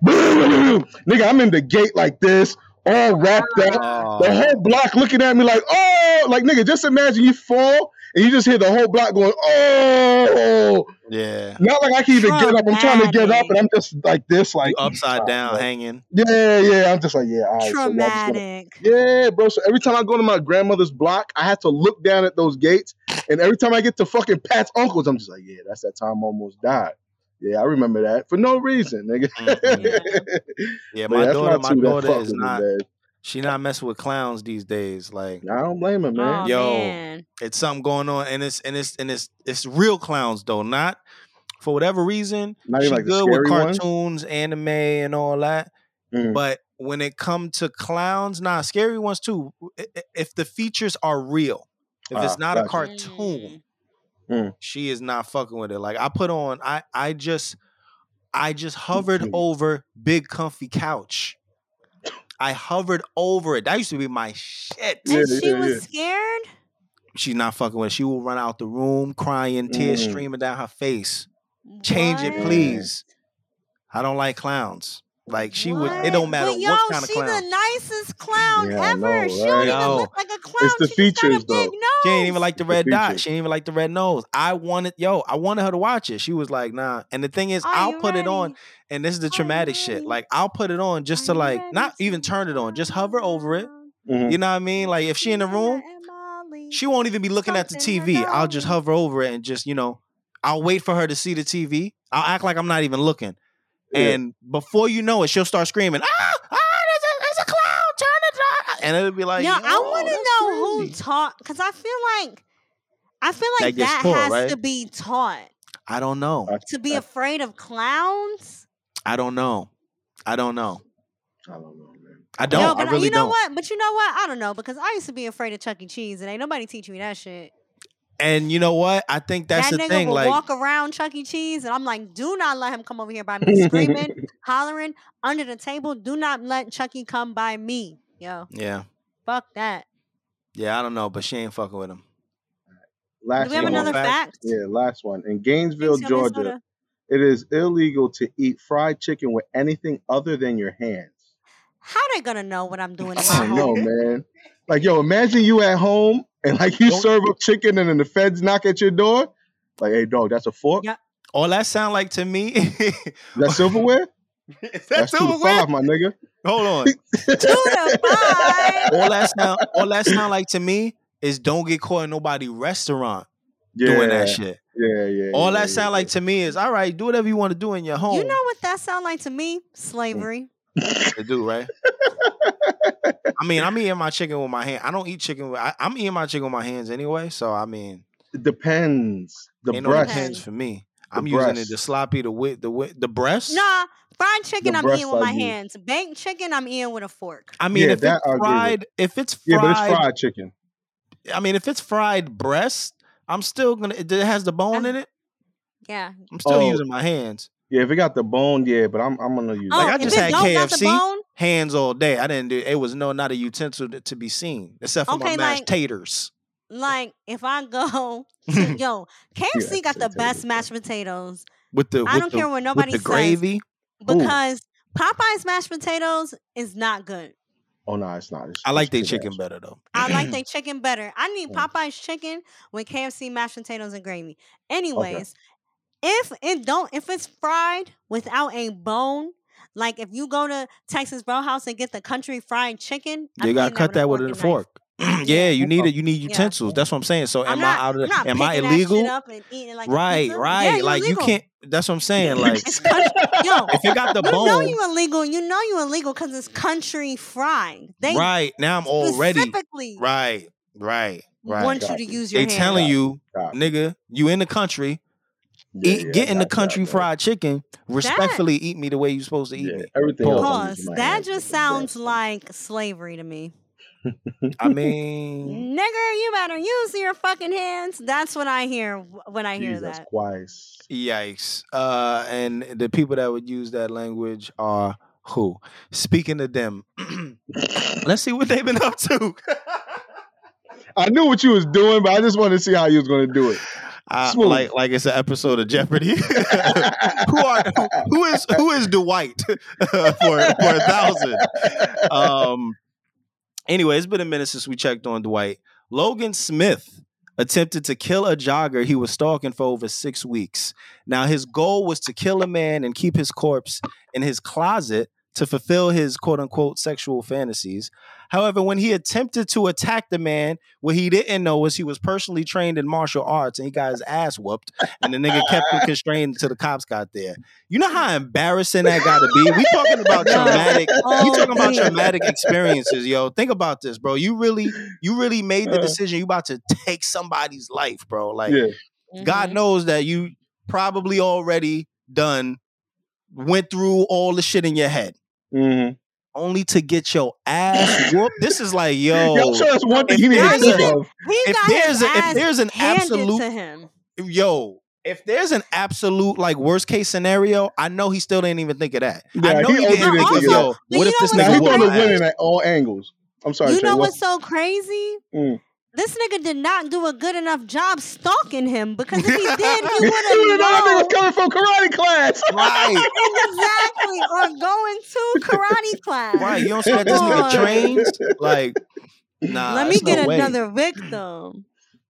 boom. nigga. I'm in the gate like this, all wrapped up. The whole block looking at me like, oh, like nigga, just imagine you fall and you just hear the whole block going, oh. Yeah. Not like I can even get up. I'm trying to get up and I'm just like this, like You upside down, like, hanging. Yeah, yeah. I'm just like, yeah, all right. so y'all just gonna- Traumatic. yeah, bro. So every time I go to my grandmother's block, I have to look down at those gates. And every time I get to fucking Pat's uncles, I'm just like, yeah, that's that time I almost died. Yeah, I remember that for no reason, nigga. Mhm. Yeah, my daughter, my two that daughter is with me, not. She not messing with clowns these days. Like I don't blame her, man. Oh, Yo. man. it's something going on, and it's and it's and it's it's real clowns though, not for whatever reason. Not she even like good with scary ones. cartoons, anime, and all that. Mm. But when it come to clowns, nah, scary ones too. I- I- If the features are real, if it's not a cartoon, Mm. she is not fucking with it. Like I put on, I I just I just hovered Mhm. over big comfy couch. I hovered over it. That used to be my shit. Yeah, And she yeah, was yeah. scared. She's not fucking with it. She will run out the room crying, tears Mm. streaming down her face. Change it, please. I don't like clowns. Like she would. It don't matter But yo, what kind of she clown. the nicest clown Yeah, ever. know, she don't right? even look like a clown. the she just got a features, though. big She ain't even like the red dot. She ain't even like the red nose. I wanted, yo, I wanted her to watch it. She was like, nah. And the thing is, Are I'll you put it on, and this is the Are traumatic shit. Like, I'll put it on just Are to like, ready not even turn it on, just hover over it. Mhm. You know what I mean? Like, if she in the room, she won't even be looking at the TV. I'll just hover over it and just, you know, I'll wait for her to see the TV. I'll act like I'm not even looking. Yeah. And before you know it, she'll start screaming, ah, ah, there's a, there's a clown, turn it on. And it'll be like, yeah, I want to that's know who taught because I feel like I feel like gets that, taught, has right? to be taught I don't know. To be afraid of clowns. I don't know. I don't know. I don't know, man. I don't. Yo, I really you know don't. what? But you know what? I don't know because I used to be afraid of Chuck E. Cheese, and ain't nobody teach me that shit. And you know what? I think that's that the nigga thing. will Like, walk around Chuck E. Cheese, and I'm like, do not let him come over here by me, screaming, hollering under the table. Do not let Chucky come by me. Yo, yeah, fuck that. yeah. I don't know, but she ain't fucking with him. Last Do we have one. another Fact? fact? Yeah, last one. In Gainesville, Thanks, Georgia, Minnesota. it is illegal to eat fried chicken with anything other than your hands. How they gonna know what I'm doing in my I know, man. Like, yo, imagine you at home and like you Don't- serve up chicken and then the feds knock at your door. Like, hey, dog, that's a fork. Yeah. All that sound like to me. That silverware. Is that That's two to five, my nigga. Hold on. Two to five. all that sound. All that sound like to me is don't get caught in nobody restaurant Yeah, doing that shit. Yeah, yeah. All yeah, that sound like to me is all right. Do whatever you want to do in your home. You know what that sound like to me? Slavery. To do, right? I mean, I'm eating my chicken with my hand. I don't eat chicken with. I, I'm eating my chicken with my hands anyway. So I mean, It depends. The ain't no breast. depends for me. The I'm using it breast. the sloppy, the wit, the wit, the breast. Nah, fried chicken The I'm eating with I my use. hands. Baked chicken I'm eating with a fork. I mean, Yeah, if that it's I agree fried, if it's Yeah, but fried, it's fried chicken. I mean, if it's fried breast, I'm still gonna. It has the bone in it. Yeah. I'm still Oh. using my hands, Yeah, if it got the bone, yeah, but I'm I'm gonna use Oh, Like, I if just it had don't got the KFC. bone, hands all day. I didn't do. It was no, not a utensil to, to be seen, except for my mashed like- taters. like if I go, to, yo, KFC got the potatoes, best mashed potatoes with the I with don't the, care what nobody with the says. gravy. because Popeye's mashed potatoes is not good. Oh no, it's not. It's, I like their chicken ass. better though. I like their chicken better. I need. Popeye's chicken with KFC mashed potatoes and gravy. Anyways, if it don't, if it's fried without a bone, like if you go to Texas Roadhouse and get the country fried chicken, I'm You gotta cut that with a knife. fork. yeah, you need it. You need utensils. That's what I'm saying. So I'm not, I out of? I'm I picking that shit illegal? up and eating like Right, pizza. right. Yeah, you like you can't. That's what I'm saying. Like yo. if it got the you know bone, you illegal. You know you illegal because it's country fried. They right now I'm already specifically right, right, right. want you to use your They hands. telling you, Got nigga, you in the country, Yeah, eat, yeah, get in the got you, I country got you. fried chicken. Respectfully, eat me the way you're supposed to eat Yeah, me. everything Pause. using That just but sounds breast, like slavery to me. I mean, Nigga, you better use your fucking hands. That's what I hear when I hear Jesus that. Christ. Yikes. Uh, and the people that would use that language are who? Speaking to them, let's see what they've been up to. I knew what you was doing, but I just wanted to see how you was going to do it. Uh, Smooth. like like it's an episode of Jeopardy. who are who, who is who is Dwight for for a thousand? Um. Anyway, it's been a minute since we checked on Dwight. Logan Smith attempted to kill a jogger he was stalking for over six weeks. Now his goal was to kill a man and keep his corpse in his closet to fulfill his quote unquote sexual fantasies. However, when he attempted to attack the man, what he didn't know was he was personally trained in martial arts and he got his ass whooped, and the nigga kept him constrained until the cops got there. You know how embarrassing that gotta be? We talking about Yo, traumatic. We oh, talking about traumatic experiences, yo. Think about this, bro. You really, you really made the Uh. decision. You about to take somebody's life, bro. Like yeah. God Mhm. knows that you probably already done went through all the shit in your head Mm-hmm. only to get your ass whooped. This is like, yo, Yo, I'm sure that's one thing if he needed to there's think a- of. If there's a- if there's an absolute- to him. yo, if there's an absolute like worst case scenario, I know he still didn't even think of that. I know he he, didn't didn't think of yo. that. What if this nigga he so throwing whooped the my winning at all angles. I'm sorry. You Trey, know what- what's so crazy? Mm. This nigga did not do a good enough job stalking him because if he did, he would would have known that have nigga was coming from karate class. Right, exactly or going to karate class. right. You don't see that this Come nigga on. trains? Like, nah. Let me get no way. another victim.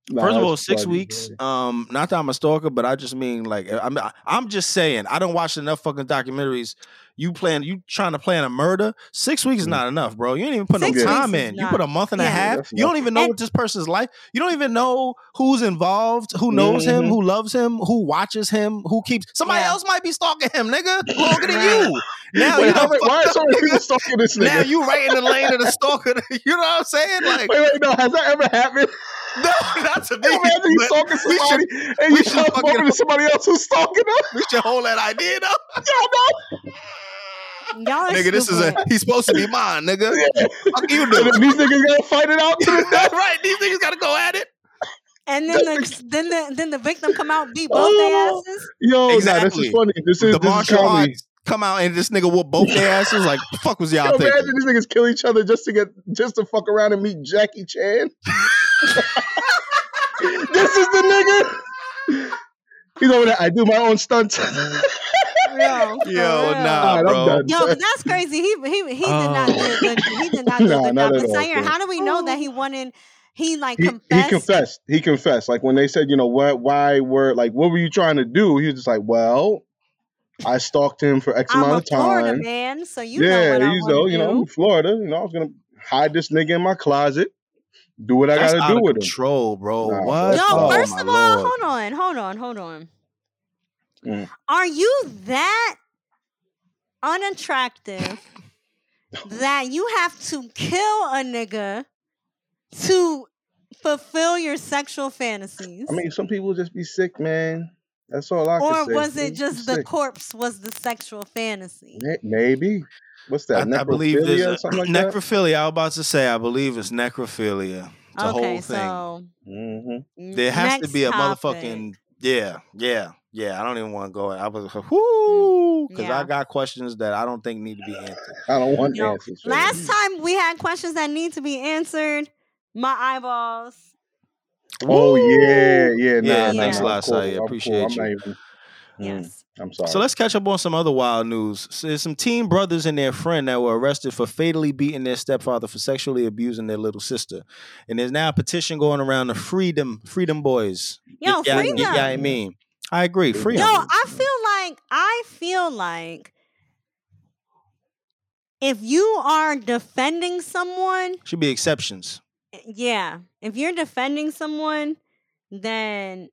Nah, First of all, six funny, weeks. man. Um, not that I'm a stalker, but I just mean like I'm. I'm just saying I don't watch enough fucking documentaries. You plan, you trying to plan a murder? Six weeks is Mm. not enough, bro. You ain't even put Six no time in. You put a month and a half. You don't even know And- what this person's life. You don't even know who's involved, who knows him, Mhm. who loves him, who watches him, who keeps. Somebody Yeah. else might be stalking him, nigga, longer than you. Now Wait, you how done why are so many people stalking this nigga? Now you right in the lane of the stalker. You know what I'm saying? Like, Wait, wait, no, has that ever happened? no, not to me. Imagine you but stalking we should- somebody and you should start fucking- talking to somebody else who's stalking them. we should hold that idea though. Y'all are nigga, this is a he's supposed to be mine, nigga. Yeah. Fuck you And do. then these niggas gotta fight it out to the death. right, these niggas gotta go at it. And then the then the then the victim come out beat both their Oh. asses. Yo, nah, this Exactly. is funny. This is the this is martial comedy. arts come out and this nigga whoop both their asses. Like, the fuck was y'all Yo, thinking? imagine these niggas kill each other just to get just to fuck around and meet Jackie Chan. this is the nigga. He's over there. I do my own stunts. Yo, Yo, nah, Alright, I'm bro. done. Yo, but that's crazy. He he he did not oh. do a good. He did not do a Nah, good not job. at But Sayer, how do we know that oh. he wanted? He like he, he confessed. confessed. He confessed. Like when they said, you know, what, why were like, what were you trying to do? He was just like, well, I stalked him for X I'm amount of time. Florida man, so you know yeah, what I oh, you know, you know. I'm Florida. You know, I was gonna hide this nigga in my closet, do what I gotta do of with him. control, bro. Nah, what? that's Yo, Oh, first of all, Lord. hold on, hold on, hold on. Mm. Are you that unattractive that you have to kill a nigga to fulfill your sexual fantasies? I mean, some people just be sick, man. That's all I or can say. was it just be the corpse was the sexual fantasy? Maybe. What's that? I, I believe Necrophilia there's or a, something like that? necrophilia. I was about to say, I believe it's necrophilia. It's a okay, whole thing. so hmm There has to be a topic. motherfucking yeah, yeah, yeah. I don't even want to go. I was whoo because Yeah. I got questions that I don't think need to be answered. I don't want Yo, answers. for Last time we had questions that need to be answered. My eyeballs. Oh yeah, yeah, nah, Yeah, thanks a lot, I'm cool, Saya. I'm Appreciate cool. you. I'm not. Mm, Yes. I'm sorry. So let's catch up on some other wild news. So there's some teen brothers and their friend that were arrested for fatally beating their stepfather for sexually abusing their little sister, and there's now a petition going around the freedom freedom boys. Yo, yeah, freedom. Yeah, I mean, I agree. Freedom. Free Yo, 'em. I feel like I feel like if you are defending someone, should be exceptions. yeah, if you're defending someone, then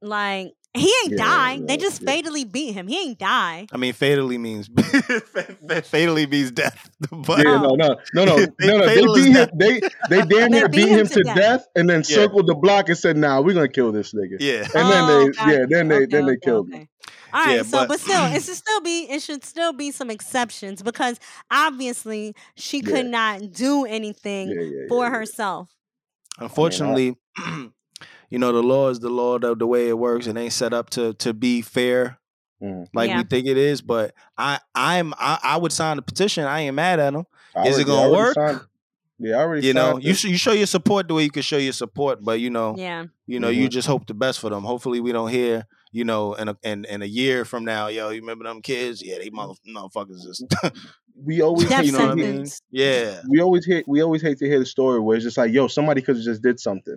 like he ain't Yeah, die. They just yeah. fatally beat him. He ain't die. I mean, fatally means fatally means death. But Yeah, no, no, no, no, They no, no. They beat him. They they damn near beat beat him him to to death. death, and then Yeah. circled the block and said, "Nah, we're gonna kill this nigga." yeah, And Oh, then they, got yeah, then they, Okay, then they okay, killed him. All right, Yeah, so but- but still, it should still be it should still be some exceptions because obviously she could Yeah. not do anything Yeah, yeah, for yeah, yeah. herself. Unfortunately, you know the law is the law of the way it works. It ain't set up to to be fair Mhm. like Yeah. we think it is. But I I'm I, I would sign the petition. I ain't mad at them. I Is it gonna work? signed- yeah, I already. You know, you sh- you show your support the way you can show your support. But you know, Yeah. you know, you Mhm. just hope the best for them. Hopefully, we don't hear. You know, in a in, in a year from now, yo, you remember them kids? Yeah, they mother motherfuckers just we always Death you know what I mean? Yeah, we always hate we always hate to hear the story where it's just like, yo, somebody could have just did something.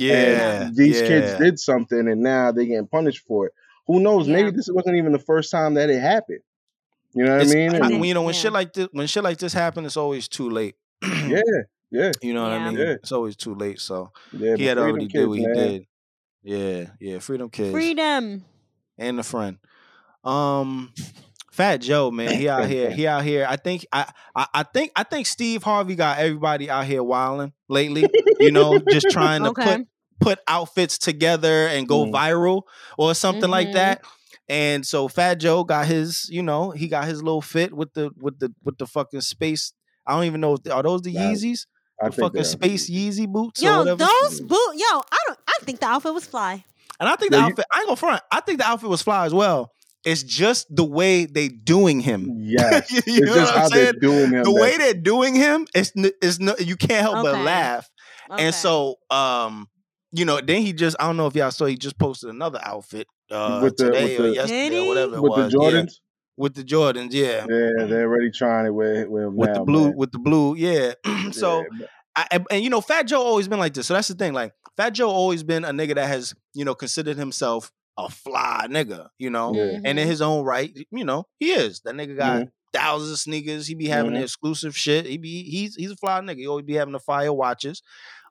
Yeah. And these kids did something and now they're getting punished for it. Who knows? Yeah. Maybe this wasn't even the first time that it happened. You know what It's- I mean? I- And- you know, when yeah. shit like this, when shit like this happen, it's always too late. yeah, yeah, You know what I mean? Yeah. It's always too late. So yeah. he had freedom already did kids, what he man. did. Yeah, yeah. Freedom kids Freedom. and the friend. Um, Fat Joe, man, he out here. He out here. I think I, I I think I think Steve Harvey got everybody out here wilding lately. You know, just trying to Okay. put put outfits together and go Mm. viral or something like Mhm. that. And so Fat Joe got his, you know, he got his little fit with the with the with the fucking space. I don't even know if are those the Nah, Yeezys, I the fucking space Yeezy boots or Yo, whatever. those boot. Yo, I don't. I think the outfit was fly. And I think the Yeah, you- outfit, I ain't gonna front. I think the outfit was fly as well. It's just the way they doing him. Yes, You it's know just what I'm how they're saying? doing him. The way they're doing him, it's n- it's no, you can't help but laugh. Okay. And so, um, you know, then he just I don't know if y'all saw he just posted another outfit uh With the- today with or the- yesterday or he? whatever it with the was. Yeah, Jordans, with the Jordans, yeah. yeah, they're already trying it with with, him With the blue, man. with the blue, yeah. so Yeah, I, and, and, you know, Fat Joe always been like this. So that's the thing. Like Fat Joe always been a nigga that has you know considered himself a fly nigga. You know, Yeah. and in his own right, you know, he is. That nigga got Mhm. thousands of sneakers. He be having the Mhm. exclusive shit. He be he's he's a fly nigga. He always be having the fire watches.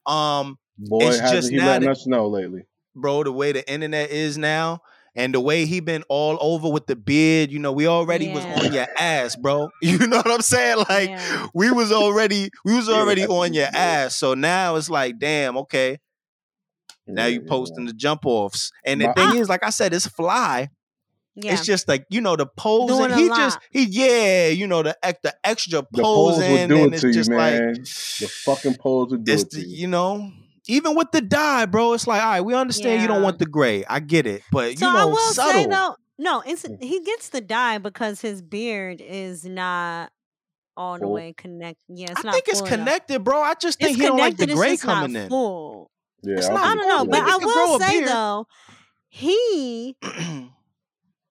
Um, Boy, It's hasn't just he letting that- us know lately? bro, the way the internet is now. And the way he been all over with the beard, you know, we already was on your ass, bro. You know what I'm saying? Like Yeah. we was already we was already that's on your what ass. So now it's like, damn, okay. Now you yeah, posting the jump offs. And the My- thing is, like I said, it's fly. Yeah. It's just like, you know, the posing. He lot. just he yeah, you know, the ex- the extra The pose posing. will do and it it's to you, man. like The fucking pose would do it the, you. you know, even with the dye, bro, it's like, all right, we understand you don't want the gray. I get it. But so you know, I will subtle. say though, no, it's Mm. he gets the dye because his beard is not all the way connected. Yeah, it's I think it's connected, bro. I just think It's he don't like the gray coming in. full. Yeah, It's I not- I don't know, but I will say though, he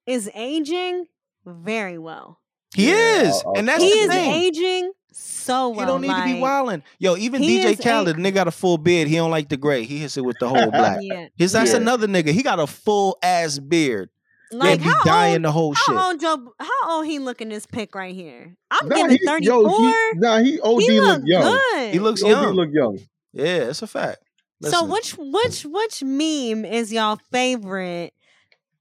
is aging very well. he Yeah, is, I'll- and I'll- that's He the is thing. aging so well. He don't need to be like, wilding. Yo, even DJ is a- Khaled, nigga got a full beard. He don't like the gray. He hits it with the whole black. Yeah, His that's Yeah. another nigga. He got a full ass beard. like they be how dying old? the whole shit. How old Joe? How old he looking this pic right here? I'm Nah, giving he- thirty yo, he, nah, he OD He look look young. good. He looks He OD young. look young. yeah, it's a fact. So which which which meme is y'all favorite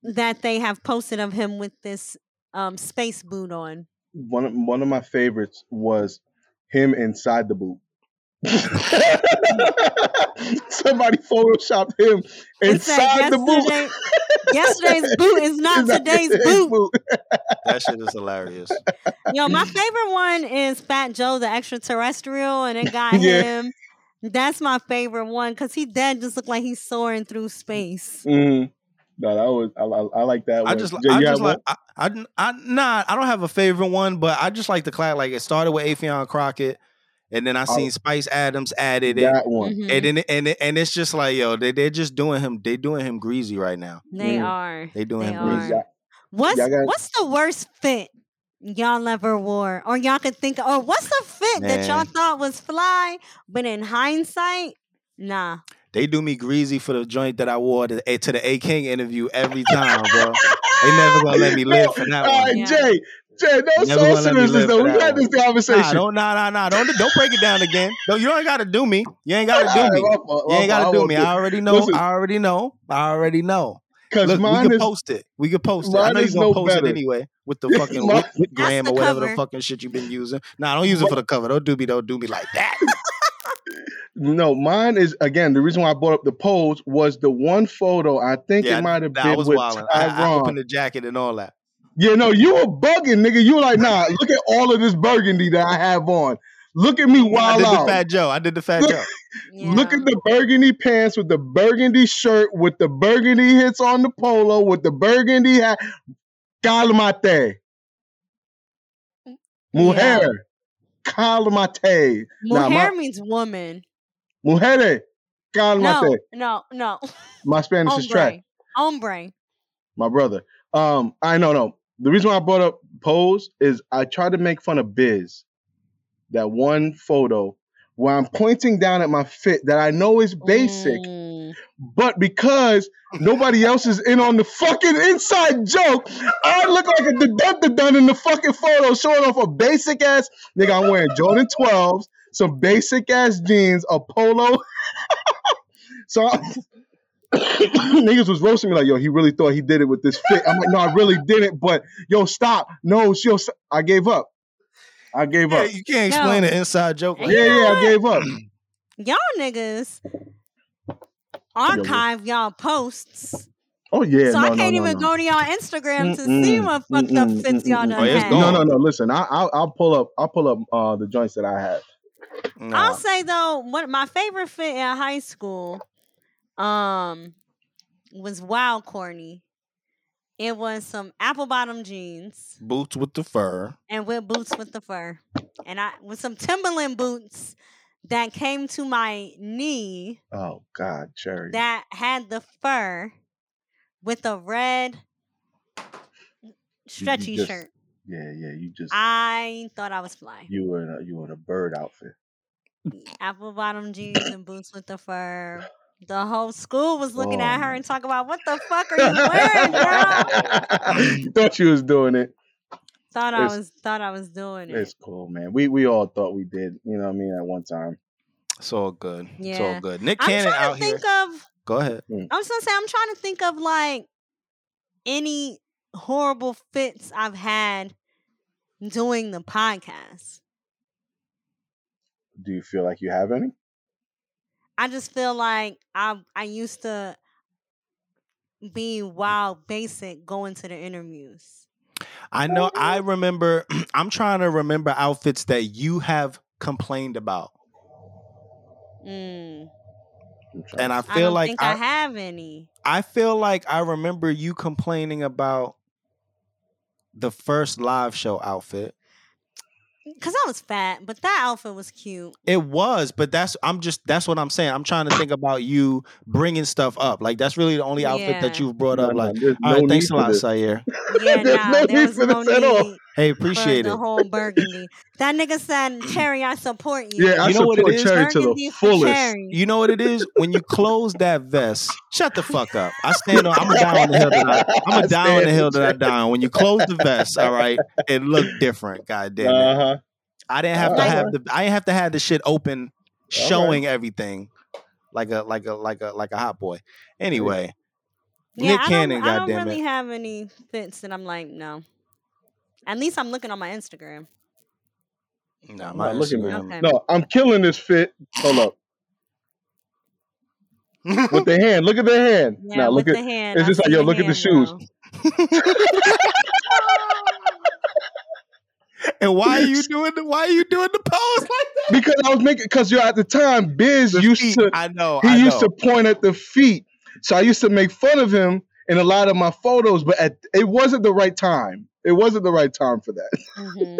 that they have posted of him with this um space boot on? One of, one of my favorites was him inside the boot. Somebody photoshopped him inside the boot. yesterday's boot is not It's not today's boot. that shit is hilarious. Yo, my favorite one is Fat Joe the extraterrestrial, and it got Yeah. him. That's my favorite one because he dead just look like he's soaring through space. Mhm. No, that was I, I, I like that I one. just, Jay, I just like, I, I, I, nah, I don't have a favorite one, but I just like the class. Like it started with Affion Crockett, and then I Oh. seen Spice Adams added one? it, that one. Mhm. and then and it- and it's just like yo, they they're just doing him, they doing him greasy right now. They Mm. are. They doing They him are. greasy. Yeah. What's Y'all got- what's the worst fit y'all ever wore, or y'all could think, or what's the fit that y'all thought was fly, but in hindsight, nah. They do me greasy for the joint that I wore to, to the A King interview every time, bro. They never gonna let me live for that All one. right, Yeah. Jay. Jay, no Never gonna let me sorceresses live though. We that had this Nah, conversation. don't, nah, nah, nah. Don't, don't break it down again. No, you ain't gotta do me. You ain't gotta do me. You ain't gotta do me. I already know. Listen. I already know. I already know. Because Look, we mine can is post it. We can post it. I know you're gonna no post better. it anyway with the fucking mine- whip, whip gram the or whatever the fucking shit you've been using. Nah, don't use it for the cover. Don't do me. Don't do me like that. no, mine is again the reason why I brought up the pose was the one photo. I think Yeah, it might have been was with wilding. I, I Tyron. opened the jacket and all that. Yeah, no, you were bugging, nigga. You were like, nah, look at all of this burgundy that I have on. Look at me I wild did the fat Joe. I did the fat Look- Joe. Look at the burgundy pants with the burgundy shirt, with the burgundy hits on the polo, with the burgundy hat. Calamate. Mujer. Calamate. Nah, Mujer my- means woman. Mujeres. No, Calamate. no, no. My Spanish is trash. Hombre. Hombre. my brother. Um, I know, no. The reason why I brought up pose is I tried to make fun of Biz. That one photo where I'm pointing down at my fit that I know is basic, Mm. but because nobody else is in on the fucking inside joke, I look like a deducted done in the fucking photo showing off a basic ass nigga. I'm wearing Jordan 12s, some basic ass jeans, a polo. so I, niggas was roasting me like, yo, he really thought he did it with this fit. I'm like, no, I really didn't. But yo, stop. No, yo, st- I gave up. I gave Yeah, up. you can't explain No. an inside joke. Like Yeah, yeah. I gave up. Y'all niggas archive y'all posts. Oh yeah, so no, I can't no, even no. go to y'all Instagram to see Mm-mm, what fucked up mm-mm, fits y'all done Oh, had. No, no, no. Listen, I, I'll I'll pull up. I'll pull up uh, the joints that I have. Nah. I'll say though, what my favorite fit in high school, um, was wild corny. It was some apple bottom jeans boots with the fur. and with boots with the fur, and I with some Timberland boots that came to my knee Oh God, Cherry. that had the fur with a red stretchy just- shirt. yeah, yeah. You just I thought I was fly. you were in a, you were in a bird outfit. apple bottom jeans and boots with the fur. The whole school was looking at Oh, her and talking about what the fuck are you wearing, girl? Thought you was doing it. Thought I was thought I was doing it. It's cool, man. We we all thought we did. You know what I mean? At one time. It's all good. Yeah. It's all good. Nick I'm Cannon trying out to here. of Go ahead. Hmm. I was gonna say I'm trying to think of like any horrible fits I've had doing the podcast. Do you feel like you have any? I just feel like I I used to be wild basic going to the interviews. I know. I remember. I'm trying to remember outfits that you have complained about, Mm, and I I feel don't like think I, I, have any. I feel like I remember you complaining about the first live show outfit. Cause I was fat, but that outfit was cute. It was, but that's I'm just that's what I'm saying. I'm trying to think about you bringing stuff up. Like that's really the only outfit that you've brought up. no, Like, no right, need thanks a lot, this. Sayer. Yeah, There's nah, no there need was for no this at all. need Hey, for appreciate the it. whole burgundy. That nigga said, "Cherry, I support you." Yeah, I You know what it support is? Cherry to the fullest. Cherry. You know what it is when you close that vest. Shut the fuck up. I stand on. I'm a die on the hill that I. I'm a die on the hill that I die on. When you close the vest, all right, it looked different. God damn it. Uh huh. I didn't have to have the. I didn't have to have the shit open, showing everything, like a like a like a like a hot boy. Anyway, Yeah, Nick I Cannon. don't, I don't really it. have any fits that I'm like, no. At least I'm looking on my Instagram. Nah, I'm my not looking at Instagram. Okay. No, I'm killing this fit. Hold up. With the hand. Look at the hand. Yeah, now with look the at hand. it's I just like, yo, the look at the shoes. bro. and why are you doing the? Why are you doing the pose like that? because I was making because you're at the time, Biz The used feet, to I know. he I used know. to point at the feet. So I used to make fun of him in a lot of my photos, but at, it wasn't the right time. It wasn't the right time for that. Mhm.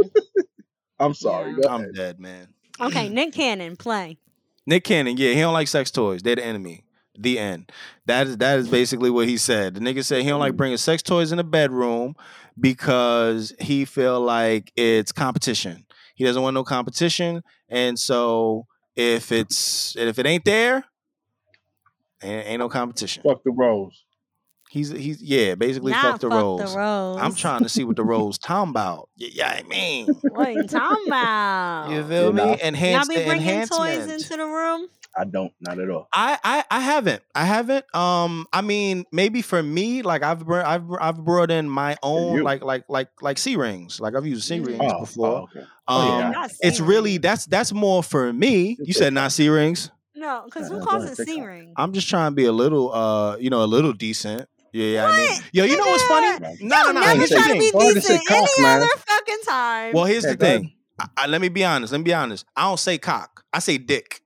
I'm sorry. Yeah. I'm dead, man. Okay, Nick Cannon, play. Nick Cannon, yeah, he don't like sex toys. They're the enemy. The end. That is that is basically what he said. The nigga said he don't like mm. bringing sex toys in the bedroom because he feel like it's competition. He doesn't want no competition, and so if it's if it ain't there, ain't, ain't no competition. Fuck the rose. He's he's yeah, basically Not fuck the fuck rose. the rose. I'm trying to see what the rose talking about. Yeah, yeah, I mean, What are you talking about? you feel You me? know. Y'all Enhance be bringing toys into the room? I don't. Not at all. I, I I haven't. I haven't. Um, I mean, maybe for me, like I've br- I've br- I've brought in my own like like like like C rings. Like I've used C rings Oh, before. oh, okay. Um, Oh, yeah. Not it's really that's that's more for me. You said not C rings. No, because who calls it ahead, C ring? I'm just trying to be a little uh you know a little decent. Yeah, yeah. I mean, yo, you know what's funny? Nigga, No, no, no. Never Here's the try to be Go ahead and say decent cock, any man. other fucking time. Well, here's Yeah, the thing. I, I, let me be honest. Let me be honest. I don't say cock. I say dick.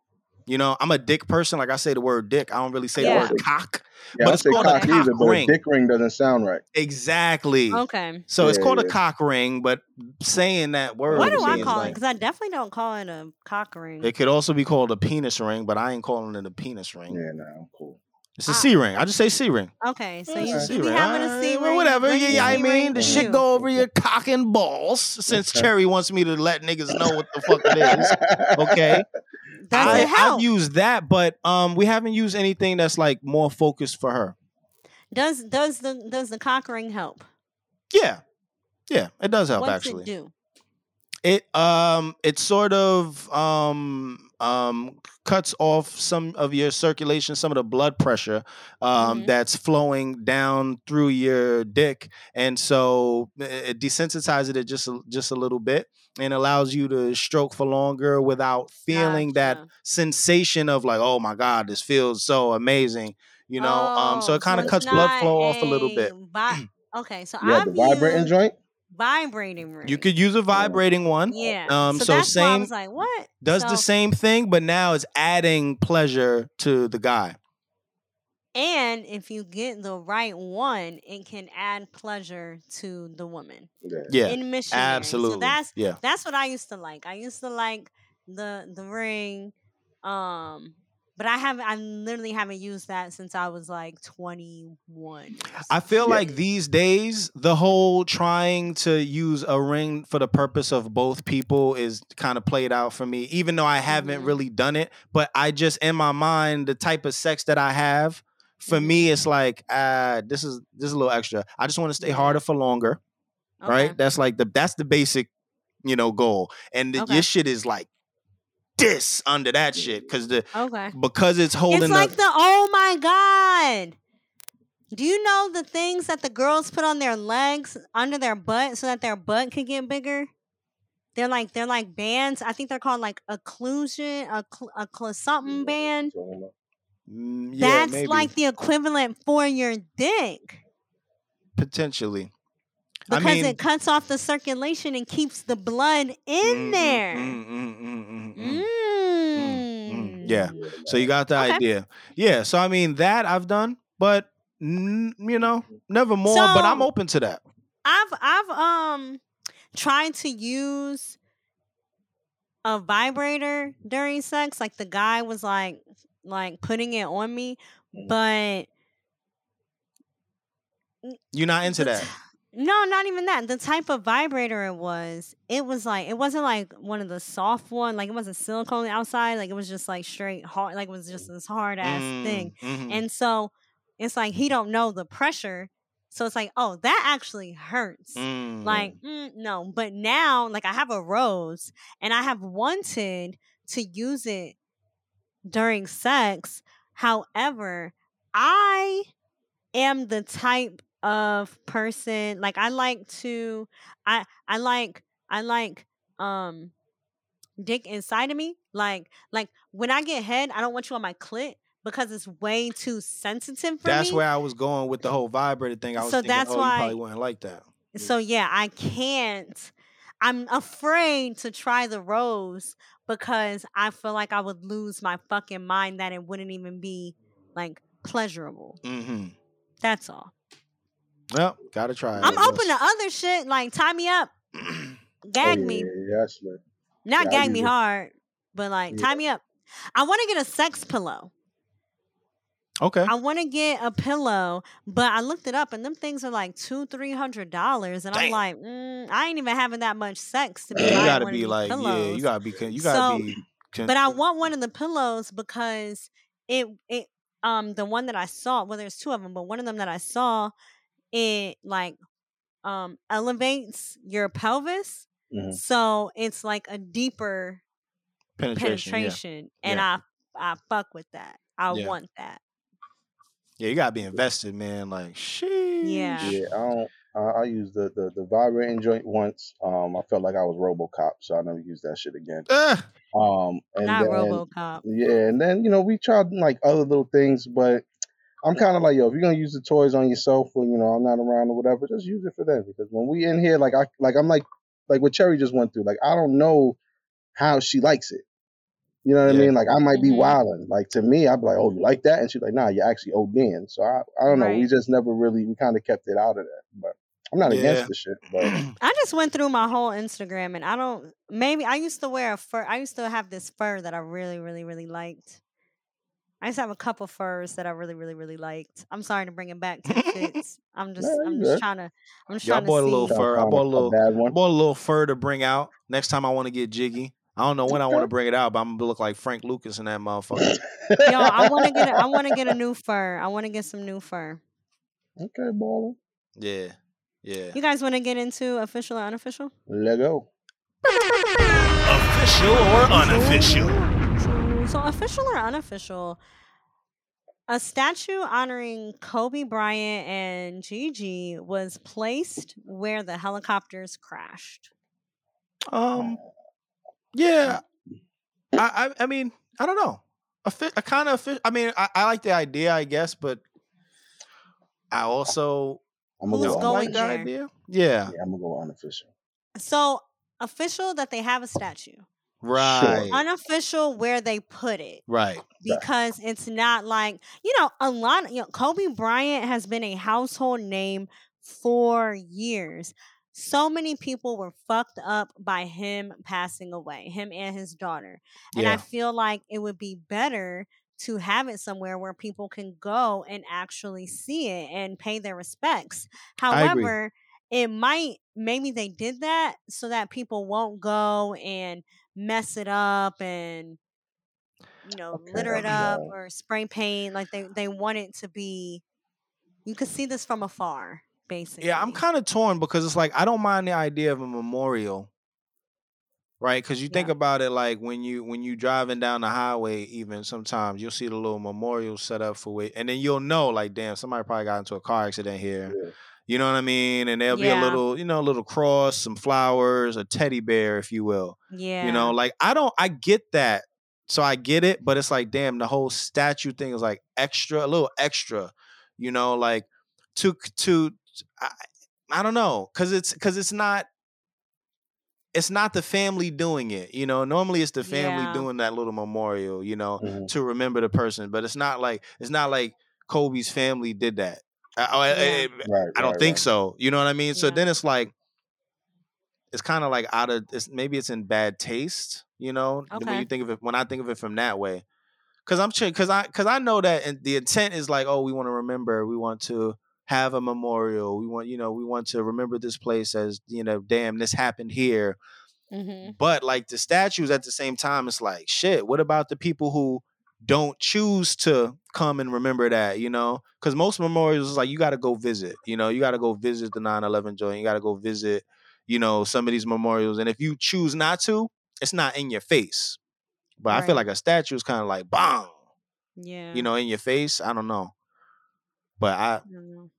You know, I'm a dick person. Like I say the word dick. I don't really say Yeah. the word cock. Yeah, But I it's say called a cock cock either, but a ring. dick ring doesn't sound right. Exactly. okay. So it's Yeah, called a cock ring, but saying that word. What do I me is call it? Because I definitely don't call it a cock ring. It could also be called a penis ring, but I ain't calling it a penis ring. Yeah, no, I'm cool. It's a Ah. C ring. I just say C ring. Okay, so you, it's a you be having a C well, ring. Whatever. bring Yeah, yeah, I C-ring mean, the shit you. go over your cock and balls. Since Cherry wants me to let niggas know what the fuck it is. Okay. Does I, it help? I've used that, but um, we haven't used anything that's like more focused for her. Does does the does the cock ring help? Yeah, yeah, it does help actually. it do? It um it sort of um um cuts off some of your circulation, some of the blood pressure um Mhm. that's flowing down through your dick, and so it desensitizes it just a, just a little bit and allows you to stroke for longer without feeling that sensation of like, oh my god, this feels so amazing, you know. um, so Oh, it kind of it's cuts blood not flow off a little bit. vi- okay, so You have I've the vibrating used joint? Vibrating ring. You could use a vibrating one. yeah. Um, so, so that's why I same- was like, what? does the same thing, but now it's adding pleasure to the guy. And if you get the right one, it can add pleasure to the woman Yeah. Yeah, in missionary. absolutely. So that's yeah, that's what I used to like. I used to like the the ring, um, But I haven't. I literally haven't used that since I was like 21. I feel Yeah. like these days the whole trying to use a ring for the purpose of both people is kind of played out for me, even though I haven't Mhm. really done it. But I just in my mind, the type of sex that I have, for me, it's like, ah, this is this is a little extra. I just want to stay harder for longer. Okay. Right? That's like the that's the basic, you know, goal. And the, Okay. your shit is like this under that shit. Cause the Okay. because it's holding It's like the, the oh my god. Do you know the things that the girls put on their legs under their butt so that their butt could get bigger? They're like they're like bands. I think they're called like occlusion, a cl- a cl- something band. Mm, yeah, That's maybe. like the equivalent for your dick potentially. Because I mean, it cuts off the circulation and keeps the blood in mm, mm, there. mm, mm, mm, mm. Yeah. So you got the Okay. idea. Yeah. So I mean that I've done, but n- you know, never more. but I'm open to that. I've I've um tried to use a vibrator during sex. Like the guy was like like putting it on me, but You're not into that. No, not even that. The type of vibrator it was, it was like it wasn't like one of the soft one. Like it wasn't silicone outside. Like it was just like straight hard. Like it was just this hard ass thing. Mm, mhm. And so it's like he don't know the pressure. So it's like, oh, that actually hurts. Mm. Like, mm, no. But now, like, I have a rose and I have wanted to use it during sex. However, I am the type of person like I like to I I like I like um dick inside of me. Like like when I get head, I don't want you on my clit because it's way too sensitive for me. that's me. where I was going with the whole vibrator thing. I was So thinking, that's oh, you why- probably wouldn't like that. So yeah, I can't. I'm afraid to try the rose because I feel like I would lose my fucking mind that it wouldn't even be like pleasurable. Mm-hmm. That's all. Well, gotta try. it, I'm I open to other shit like tie me up, gag me, Oh, Yeah, that's lit. not Yeah, gag me it. hard, but like Yeah. tie me up. I want to get a sex pillow. okay. I want to get a pillow, but I looked it up and them things are like two, three hundred dollars, and I'm like, mm, I ain't even having that much sex to be. you buying gotta one be these like, yeah, pillows. you gotta be, you gotta So, be. Con- but I want one of the pillows because it it um the one that I saw well there's two of them but one of them that I saw it like um elevates your pelvis Mhm. so it's like a deeper penetration. penetration and I I fuck with that I Yeah. want that Yeah. yeah, you gotta be invested, man. Like, shit. Yeah. Yeah, I don't. I, I used the, the the vibrating joint once. Um, I felt like I was RoboCop, so I never used that shit again. Ah, Um, and not then, RoboCop Yeah, and then you know we tried like other little things, but I'm kind of like, yo, if you're gonna use the toys on yourself when you know I'm not around or whatever, just use it for them. Because when we in here, like I like I'm like like what Cherry just went through. Like I don't know how she likes it. You know what Yeah. I mean? Like I might be Mhm. wilding. Like to me, I'd be like, oh, you like that? And she's like, nah, you're actually ODing. So I I don't know. We just never really we kind of kept it out of that. But I'm not Yeah. against the shit. But I just went through my whole Instagram and I don't maybe I used to wear a fur I used to have this fur that I really really really liked. I used to have a couple furs that I really really really liked. I'm sorry to bring it back to the fits. I'm just No, I'm just good. trying to I'm just Yo, I trying bought a little see. fur. I bought a little- bad I bought a little fur to bring out next time I want to get jiggy. I don't know when I want to bring it out, but I'm gonna look like Frank Lucas in that motherfucker. Yo, I want to get a, I want to get a new fur. I want to get some new fur. okay, baller. yeah, yeah. You guys want to get into official or unofficial? Let go. Official or unofficial? So, official or unofficial, a statue honoring Kobe Bryant and Gigi was placed where the helicopters crashed. Um, yeah. I, I, I mean, I don't know. A, fi- a kind of, fi- I mean, I, I like the idea, I guess, but I also I'm gonna Who's go. going like the there? idea. Yeah, Yeah, I'm gonna go unofficial. So, official that they have a statue, right, unofficial where they put it. right. because it's not like you know a lot you know kobe bryant has been a household name for years so many people were fucked up by him passing away him and his daughter and i feel like it would be better to have it somewhere where people can go and actually see it and pay their respects. However, it might maybe they did that so that people won't go and mess it up and you know Okay, litter it okay. up or spray paint like they they want it to be you can see this from afar basically Yeah, I'm kind of torn because it's like I don't mind the idea of a memorial, right? Because you think Yeah. about it, like when you when you driving down the highway, even sometimes you'll see the little memorial set up for it, and then you'll know, like, damn, somebody probably got into a car accident here. Yeah. You know what I mean? And there'll be a little, you know, a little cross, some flowers, a teddy bear, if you will. yeah You know, like I don't, I get that, so I get it, but it's like, damn, the whole statue thing is like extra, a little extra. You know, like to to, I, I don't know, cause it's cause it's not. It's not the family doing it, you know. Normally, it's the family Yeah. doing that little memorial, you know, Mhm. to remember the person. But it's not like it's not like Kobe's family did that. I, I- Yeah. I- Right. I don't right, think right. so. You know what I mean? So then it's like it's kind of like out of it's maybe it's in bad taste, you know, when Okay. you think of it when I think of it from that way. Cuz I'm cuz I cuz I know that and the intent is like, oh, we want to remember, we want to have a memorial. We want, you know, we want to remember this place as, you know, damn, this happened here. hmm But like the statues at the same time, it's like, shit, what about the people who don't choose to come and remember that, you know? Because most memorials is like, you got to go visit, you know, you got to go visit the 9 11 joint, you got to go visit, you know, some of these memorials. And if you choose not to, it's not in your face. But I feel like a statue is kind of like, bang, yeah you know, in your face. I don't know. But I, know.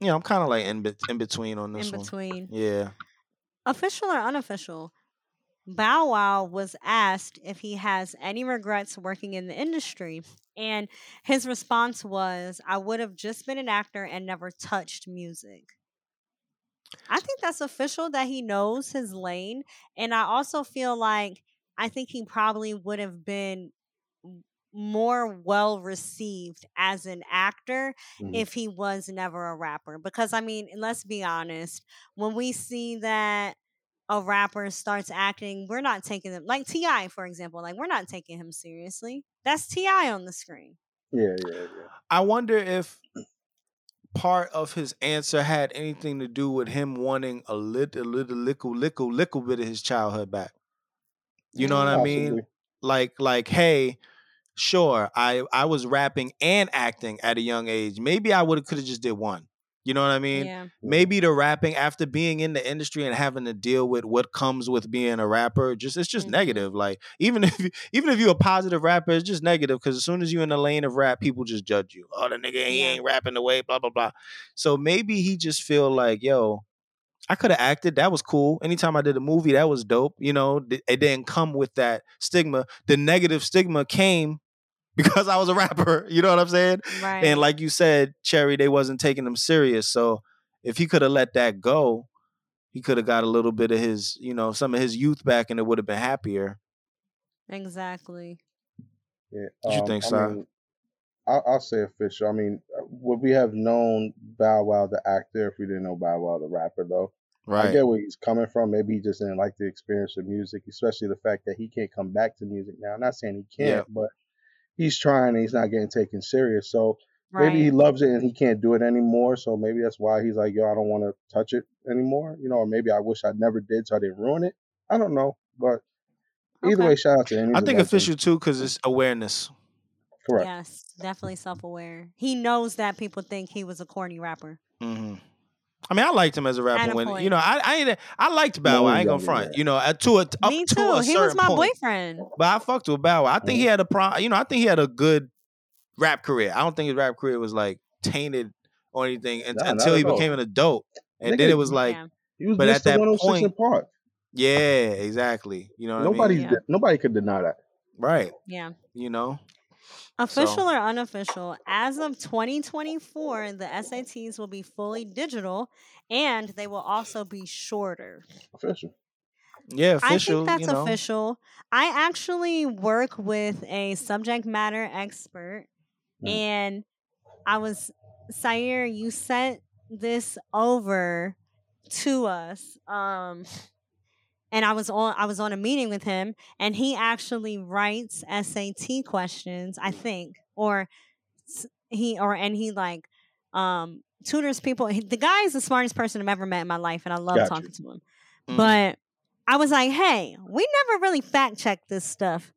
you know, I'm kind of like in, bet in between on this in one. between Yeah. official or unofficial Bow Wow was asked if he has any regrets working in the industry. And his response was, I would have just been an actor and never touched music. I think that's official that he knows his lane. And I also feel like I think he probably would have been more well received as an actor Mhm. if he was never a rapper. Because, I mean, let's be honest, when we see that a rapper starts acting, we're not taking them like T.I., for example. Like we're not taking him seriously. That's T.I. on the screen. Yeah, yeah, yeah. I wonder if part of his answer had anything to do with him wanting a little, little, little, little, little bit of his childhood back. You know mm, what I mean? Like, like, hey, sure, I I was rapping and acting at a young age. Maybe I would have could have just did one. You know what I mean? yeah. Maybe the rapping after being in the industry and having to deal with what comes with being a rapper, just it's just Mhm. negative. Like even if you- even if you're a positive rapper, it's just negative because as soon as you're in the lane of rap, people just judge you. Oh, the nigga he ain't rapping the way, blah blah blah. So maybe he just feel like, yo, I could have acted. That was cool. Anytime I did a movie, that was dope. You know, it didn't come with that stigma. The negative stigma came because I was a rapper. You know what I'm saying? Right. And like you said, Cherry, they wasn't taking him serious. So if he could have let that go, he could have got a little bit of his, you know, some of his youth back, and it would have been happier. exactly. Yeah. What you um, think, I mean, I'll, I'll say official. I mean, uh, would we have known Bow Wow the actor if we didn't know Bow Wow the rapper, though? Right. I get where he's coming from. Maybe he just didn't like the experience of music, especially the fact that he can't come back to music now. I'm not saying he can't, but he's trying and he's not getting taken serious. So Right. maybe he loves it and he can't do it anymore. So maybe that's why he's like, yo, I don't want to touch it anymore. You know, or maybe I wish I never did so I didn't ruin it. I don't know. But either Okay. way, shout out to him. I think legend. official too, because it's awareness. Correct. Yes, definitely self aware. He knows that people think he was a corny rapper. hmm I mean, I liked him as a rapper when point. you know I I, ain't, I liked Bow Wow. I ain't gonna front. yeah. You know, at, to a up Me to too. a He was my point. boyfriend. But I fucked with Bow Wow. I think he mm-hmm. had a pro. You know, I think he had a good rap career. I don't think his rap career was like tainted or anything Nah, until he became an adult. And then it was like, yeah. He was But at Mr. that 106 in point- Park. yeah, exactly. You know what I Nobody, mean? Yeah. nobody could deny that. Right. Yeah. You know. Official So- or unofficial, as of 2024, the SATs will be fully digital and they will also be shorter. Official. Yeah, official. I think that's you know. official. I actually work with a subject matter expert, Mm. and I was Sayer. You sent this over to us, um, and I was on. I was on a meeting with him, and he actually writes SAT questions. I think, or he or and he like um tutors people. He- The guy is the smartest person I've ever met in my life, and I love Gotcha. talking to him. Mhm. But I was like, hey, we never really fact checked this stuff.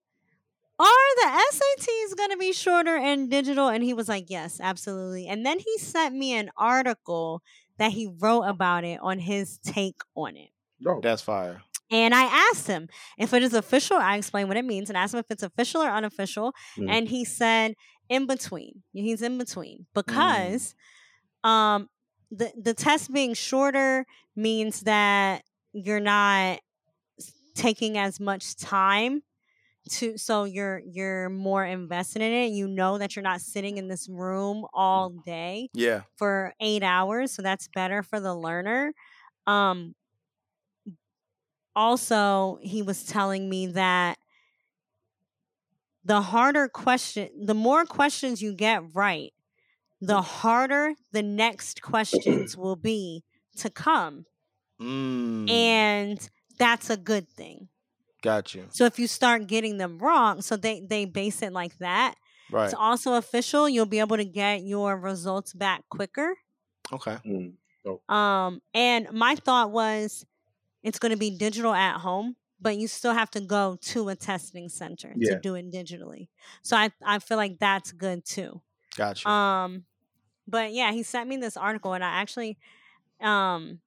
Are the SATs going to be shorter and digital? And he was like, yes, absolutely. And then he sent me an article that he wrote about it on his take on it. No. That's fire. And I asked him if it is official. I explained what it means and asked him if it's official or unofficial. Mm. And he said in between. He's in between because um the the test being shorter means that you're not taking as much time to so you're you're more invested in it. You know that you're not sitting in this room all day Yeah. for eight hours, so that's better for the learner. Um, also, he was telling me that the harder question, the more questions you get right, the harder the next questions will be to come. Mm, And that's a good thing. got you. So if you start getting them wrong, so they they base it like that. Right. It's also official. You'll be able to get your results back quicker. Okay. Mm. Um, and my thought was it's going to be digital at home, but you still have to go to a testing center Yeah. to do it digitally. So I, I feel like that's good too. Got you. Um, but yeah, he sent me this article and I actually, um,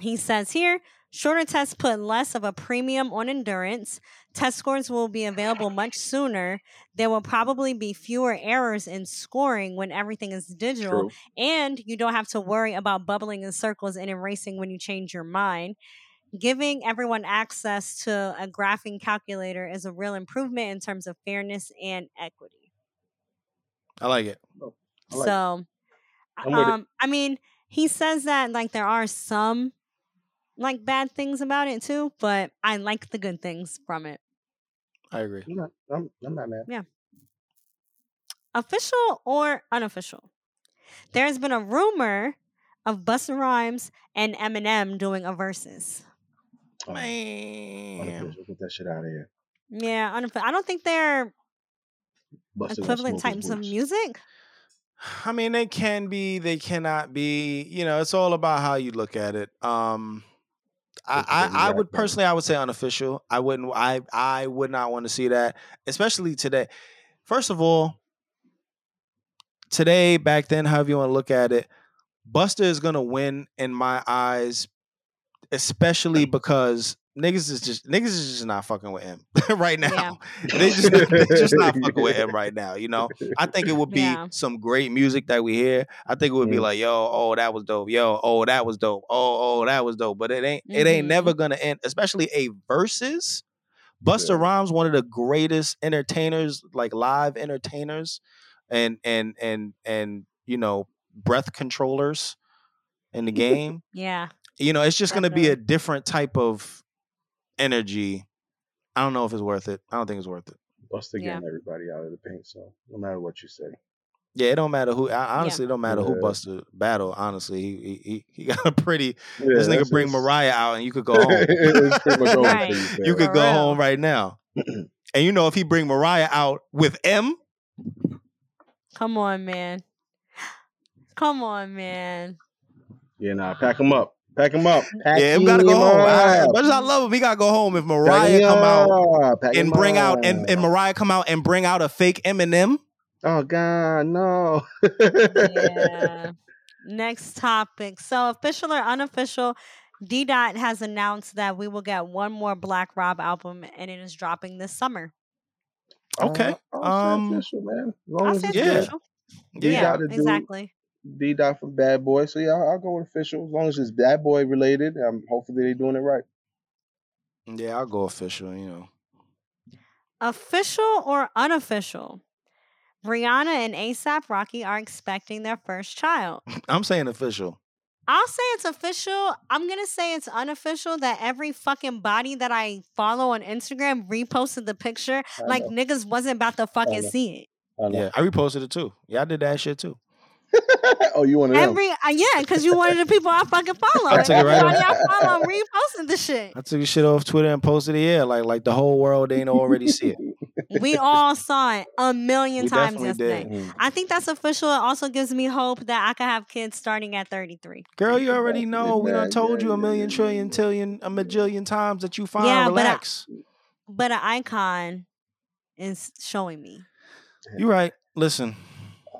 he says here, shorter tests put less of a premium on endurance. Test scores will be available much sooner. There will probably be fewer errors in scoring when everything is digital True. and you don't have to worry about bubbling in circles and erasing when you change your mind. Giving everyone access to a graphing calculator is a real improvement in terms of fairness and equity. I like it. I like so, it. um, I mean, he says that like there are some like bad things about it too, but I like the good things from it. I agree. I'm not, I'm, I'm not mad. official or unofficial. There has been a rumor of Busta Rhymes and Eminem doing a versus. Oh, Man. unofficial. Get that shit out of here. Yeah, unofficial. I don't think they're Busted equivalent types of music. I mean, they can be, they cannot be. You know, it's all about how you look at it. Um, I, I, I would personally, I would say unofficial. I wouldn't, I, I would not want to see that, especially today. First of all, today, back then, however you want to look at it, Busta is gonna win in my eyes, especially because niggas is just niggas is just not fucking with him right now. they just they just not fucking with him right now. You know, I think it would be Yeah. some great music that we hear. I think it would be Mm. like, yo, oh, that was dope. Yo, oh, that was dope. Oh, oh, that was dope. But it ain't it ain't Mhm. never gonna end, especially a versus. Busta Yeah. Rhymes, one of the greatest entertainers, like live entertainers, and and and and you know, breath controllers in the game. Yeah. you know, it's just gonna be a different type of energy. I don't know if it's worth it. I don't think it's worth it. Busta Yeah. getting everybody out of the paint, so no matter what you say. Yeah, it don't matter who. I, honestly, it don't matter who Yeah. Busta battle. Honestly, he he he, he got a pretty. Yeah, this nigga bring it's- Mariah out, and you could go home. it's pretty much over Right. you, you could For go real. home right now. and you know, if he bring Mariah out with M, Come on, man. Come on, man. Yeah, nah, pack him up. Pack him up. Pack yeah, him gotta go home. I- As much as I love him, he gotta go home. If Mariah come out. Pack and him bring out and, and Mariah come out and bring out a fake Eminem, Oh God, no. Yeah. Next topic. So, official or unofficial, D Dot has announced that we will get one more Black Rob album and it is dropping this summer. Okay. Uh, I'll say Um, official, man. As long I'll as say it's it's yeah. official. Yeah, Dot to do exactly. D Dot for Bad Boy. So yeah, I'll, I'll go with official as long as it's Bad Boy related. Um, hopefully they're doing it right. yeah, I'll go official. You know, Official or unofficial? Rihanna and A$AP Rocky are expecting their first child. I'm saying official. I'll say it's official. I'm gonna say it's unofficial that every fucking body that I follow on Instagram reposted the picture like niggas wasn't about to fucking see it. I. Yeah, I reposted it too. Yeah, I did that shit too. oh, you want to them? Every uh, yeah, because you one of the people I fucking follow. I took it right off. I follow reposted the shit. I took the shit off Twitter and posted it. Yeah, like like the whole world ain't already see it. We all saw it a million We times yesterday. did. Mhm. I think that's official. It also gives me hope that I could have kids starting at 33. Girl, you already know. We done man. told you a million, yeah, trillion, yeah. tillion, a majillion times that you fine. Yeah, but I- relax. But an icon is showing me. You're right. Listen,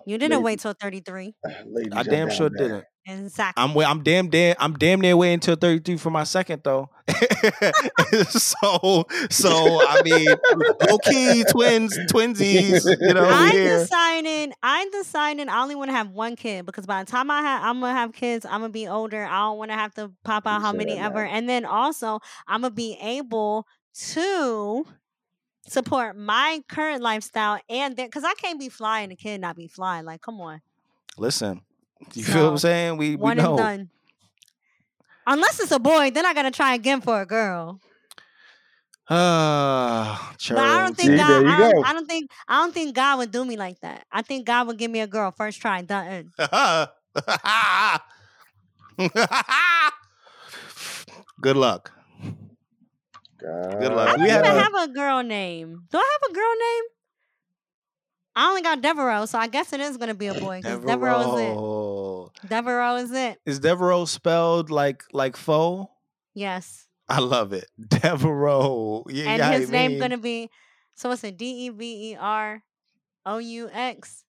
You didn't Lady- wait till 33. I damn sure bad. didn't. Exactly. I'm I'm damn damn I'm damn near waiting until 33 for my second though. so so I mean low key twins twinsies, you know, I we here. decided. I decided I only want to have one kid because by the time I have, I'm gonna have kids. I'm gonna be older. I don't want to have to pop out You how many that, ever. man. And then also, I'm gonna be able to support my current lifestyle and then because I can't be flying a kid and not be flying. Like, come on, Listen, you feel what I'm saying? We we one know. and done. Unless it's a boy, then I gotta try again for a girl. Ah, But I don't think See, God. there I, don't. I don't think. I don't think God would do me like that. I think God would give me a girl first try. Done. Good luck. God. Good I luck. don't We even had a- have a girl name. Do I have a girl name? I only got Devereaux, so I guess it is gonna be a boy. Because Devereaux is Devereaux. it. Devereaux is it. Is Devereaux spelled like like foe? Yes. I love it. Devereaux. Yeah, And yeah, his I name mean, gonna be so it's a D E V E R O U X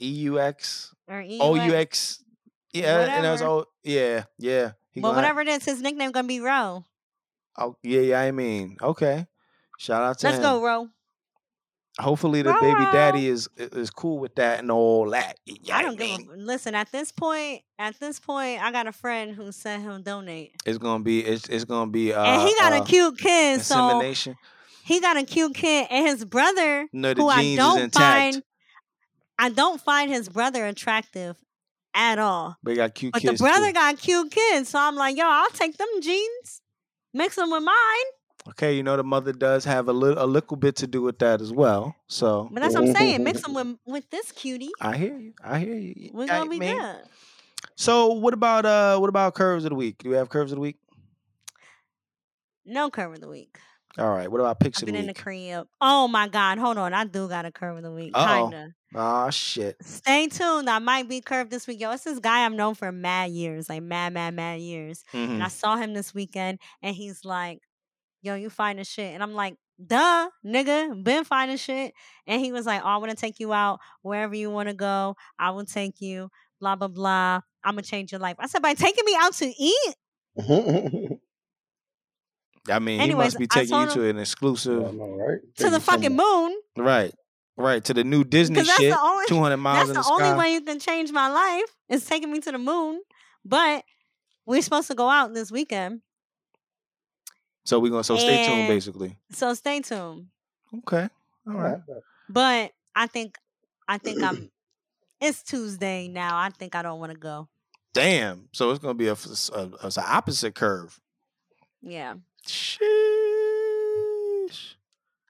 E-U-X. or E U O-U-X. Yeah, and that's Whatever. all. Yeah, yeah. He But gonna have- whatever it is, his nickname gonna be Ro. Oh, yeah, yeah. I mean, okay. Shout out to Let's him. go, Ro. Hopefully, the Row, baby daddy is is cool with that and all that. Yeah, I don't mean, give a listen. At this point, at this point, I got a friend who said he'll donate, It's gonna be. It's it's gonna be. Uh, and he got uh, a cute kid. So he got a cute kid, and his brother, No, the who I genes is don't intact. find, I don't find his brother attractive at all. But he got cute But kids. the brother too. got cute kids, so I'm like, yo, I'll take them jeans, mix them with mine. Okay, you know the mother does have a little a little bit to do with that as well. So But that's what I'm saying. Mix them with with this cutie. I hear you. I hear you. We're gonna be mean, good. So what about uh what about curves of the week? Do we have curves of the week? No curve of the week. All right. What about picks I've been in the crib. Oh my god, hold on. I do got a curve of the week. Uh-oh. Kinda. Oh shit. Stay tuned. I might be curved this week. Yo, it's this guy I've known for mad years, like mad, mad, mad years. Mhm. And I saw him this weekend and he's like, Yo, you as shit. And I'm like, duh, nigga, been finding shit. And he was like, Oh, I want to take you out wherever you want to go. I will take you, blah, blah, blah. I'm gonna change your life. I said, by taking me out to eat. I mean, he must be taking you to an exclusive. know, right? To the fucking moon. Right. Right. To the new Disney Because that's shit. the only Two hundred miles That's in the, the, only way you can change my life is taking me to the moon. But we're supposed to go out this weekend. So we're gonna so stay tuned basically. So stay tuned. Okay. All right. But I think I think I'm it's Tuesday now. I think I don't want to go. Damn. So it's gonna be a, f- a, a- it's an opposite curve. Yeah. Sheesh.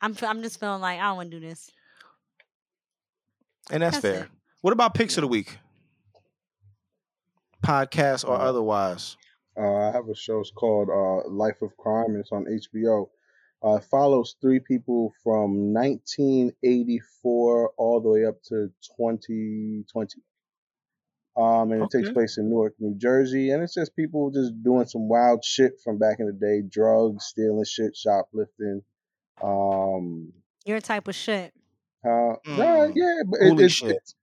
I'm f- I'm just feeling like I don't want to do this. And that's, That's fair. it. What about picks of the week? Podcast or Uh, otherwise. Uh, I have a show. It's called uh, Life of Crime, it's on HBO. Uh, it follows three people from 1984 all the way up to 2020. Um, and it takes place in Newark, New Jersey, and it's just people just doing some wild shit from back in the day: drugs, stealing shit, shoplifting. Um, Your type of shit. uh, nah, Mm. yeah, but it, it's, shit. it's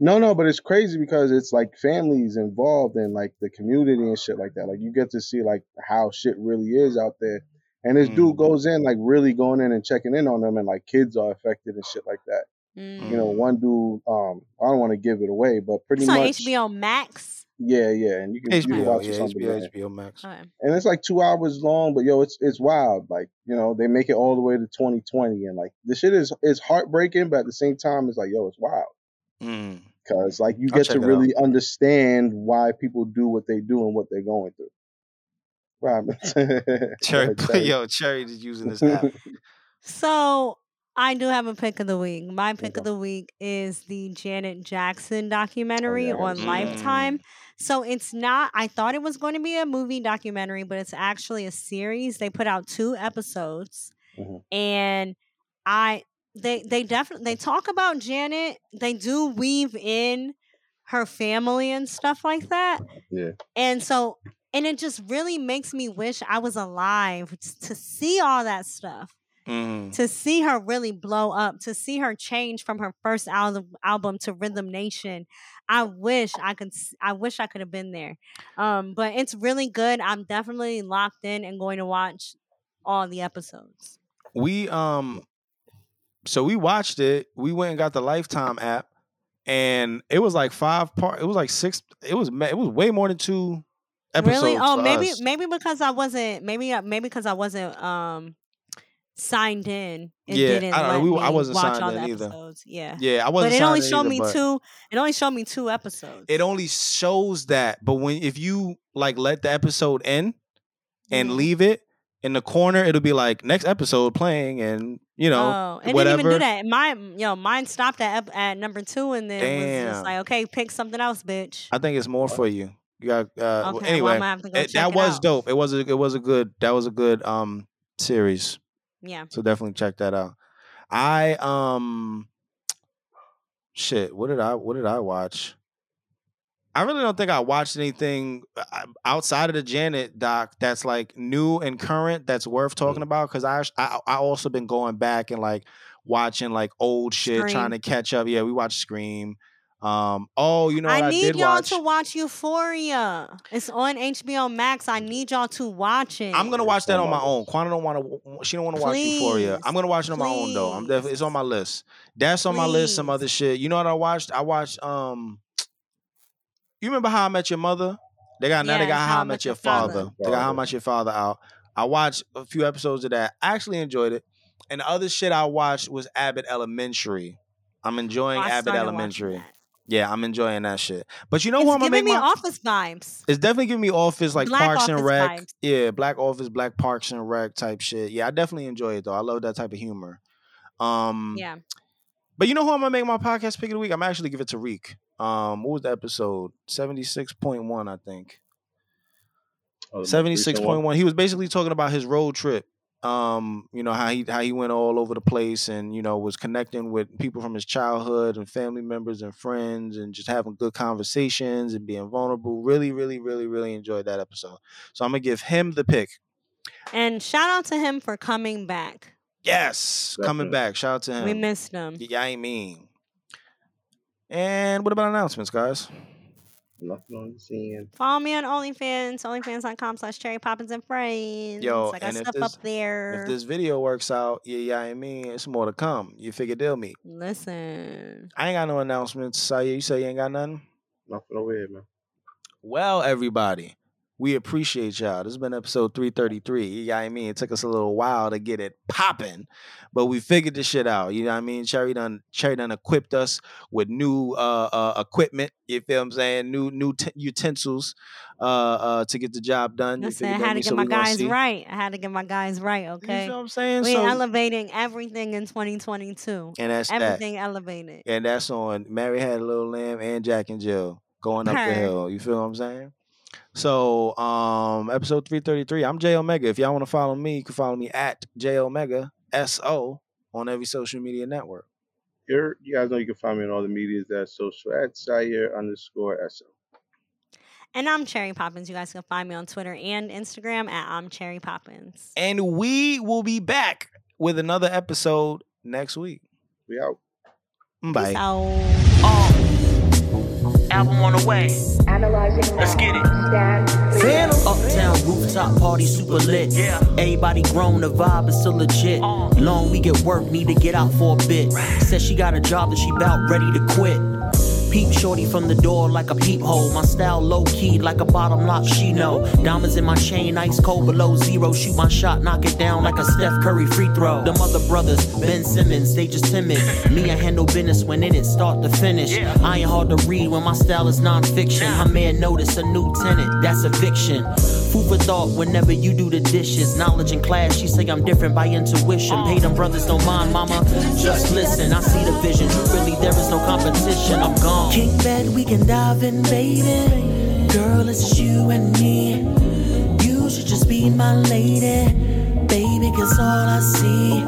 no, no, but it's crazy because it's like families involved in like the community and shit like that. Like you get to see like how shit really is out there. And this Mm. dude goes in like really going in and checking in on them, and like kids are affected and shit like that. Mm. You know, Mm. one dude, um, I don't want to give it away, but pretty much. It's on much, HBO Max. yeah, yeah, and you can, you can HBO, watch it yeah, something. HBO, there. HBO Max. Okay. And it's like two hours long, but yo, it's it's wild. Like you know, they make it all the way to 2020, and like the shit is is heartbreaking, but at the same time, it's like yo, it's wild. Mm. because like you get to it out. really understand why people do what they do and what they're going through. Right. Cherry, yo, Cherry is using this app. So I do have a pick of the week. My pick of the week is the Janet Jackson documentary yeah, on that. Lifetime. So it's not, I thought it was going to be a movie documentary, but it's actually a series. They put out two episodes. Mhm. And I, they they definitely they talk about Janet. They do weave in her family and stuff like that. Yeah. And so and it just really makes me wish I was alive to see all that stuff. Mhm. To see her really blow up, to see her change from her first album album to Rhythm Nation. I wish I could I wish I could have been there. Um but it's really good. I'm definitely locked in and going to watch all the episodes. we um so we watched it we went and got the lifetime app and it was like five part it was like six it was it was way more than two episodes Really? Oh, maybe us. maybe because I wasn't maybe uh, maybe because I wasn't um signed in. It Yeah, didn't I don't know, let we- me I wasn't watch signed all in the either. episodes. Yeah. yeah i wasn't But it only showed either, me two. It only showed me two episodes. it only shows that but when if you like let the episode end and Mhm. leave it in the corner it'll be like next episode playing and you know oh, it whatever didn't even do that. Mine, yo, mine stopped at at number two, and then was just like, okay, pick something else, bitch. i think it's more for you you got uh well, anyway well, I'm have to go it- that was out. dope it was a, it was a good that was a good um series Yeah. So definitely check that out. I um shit, what did I what did I watch? I really don't think I watched anything uh, outside of the Janet doc that's like new and current that's worth talking about because I, I I also been going back and like watching like old shit trying to catch up. Yeah, we watched Scream. Um oh, you know what I I, need did y'all watch? to watch Euphoria. It's on HBO Max. I need y'all to watch it. I'm gonna watch that on my own. Quana don't want to. She don't want to watch Euphoria. I'm gonna watch it on my own though. I'm definitely. It's on my list. That's on my list. Some other shit. You know what I watched? I watched. Um, you remember How I Met Your Mother? They got now. They got How I Met Your Father. They got How I Met Your Father out. I watched a few episodes of that. I actually enjoyed it. And the other shit I watched was Abbott Elementary. I'm enjoying Oh, Abbott started watching Elementary. That. Yeah, I'm enjoying that shit. But you know It's who I'm gonna giving make me my Office vibes. it's definitely giving me Office like Black Parks and Office Rec. vibes. Yeah, Black Office, Black Parks and Rec type shit. Yeah, I definitely enjoy it though. I love that type of humor. Um, Yeah. But you know who I'm gonna make my podcast pick of the week? I'm actually give it to Reek. Um, what was the episode? Seventy six point one, I think. Oh, the most Seventy recent six point one. He was basically talking about his road trip. Um, you know how he how he went all over the place and you know was connecting with people from his childhood and family members and friends and just having good conversations and being vulnerable. Really, really, really, really enjoyed that episode. So I'm gonna give him the pick. And shout out to him for coming back. Yes, coming Definitely. back. Shout out to him. We missed him. Yeah, I mean. And what about announcements, guys? Nothing on the scene. Follow me on OnlyFans, onlyfans.com slash cherry poppins and friends. Yo, I got and if stuff this- up there. If this video works out, yeah, yeah, I mean, it's more to come. You figure they'll meet. Listen. I ain't got no announcements. Sire, you say you ain't got nothing? Nothing over here, man. Well, everybody, we appreciate y'all. This has been episode 333. You know what I mean? It took us a little while to get it popping, but we figured this shit out. You know what I mean? Cherry done Cherry done equipped us with new uh, uh equipment. You feel what I'm saying? New new t- utensils uh uh to get the job done. You Listen, I had to get So my guys see. right. I had to get my guys right, okay? You feel what I'm saying? We So, elevating everything in 2022. and that's that. Everything elevated. And that's on Mary Had a Little Lamb and Jack and Jill going up the hill. You feel what I'm saying? So, um, episode 333. I'm J Omega. If y'all want to follow me, you can follow me at J Omega SO on every social media network. You're, you guys know you can find me on all the medias at social at Sire underscore SO. And I'm Cherry Poppins. You guys can find me on Twitter and Instagram at I'm Cherry Poppins. And we will be back with another episode next week. We out. Bye. Peace out. Album on the way. Analyzing Let's get it. Uptown rooftop party super lit. Yeah. Everybody grown, the vibe is still legit. Uh. Long we get work, need to get out for a bit. Says she got a job that she bout ready to quit. Peep shorty from the door like a peephole. My style low key like a bottom lock, she know. Diamonds in my chain, ice cold below zero. Shoot my shot, knock it down like a Steph Curry free throw. Them other brothers, Ben Simmons, they just timid. Me, I handle business when in it start to finish. I ain't hard to read when my style is non-fiction. My man notice a new tenant, that's eviction. Food for thought whenever you do the dishes. Knowledge in class, she say I'm different by intuition. Uh. Pay them brothers, don't mind, mama. Just listen, I see the vision. Really, there is no competition. I'm gone on. bed, we can dive in, baby. Girl, it's just you and me. You should just be my lady, baby, cause all I see,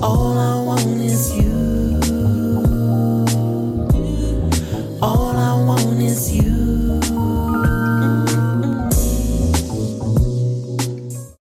all I want is you. All I want is you.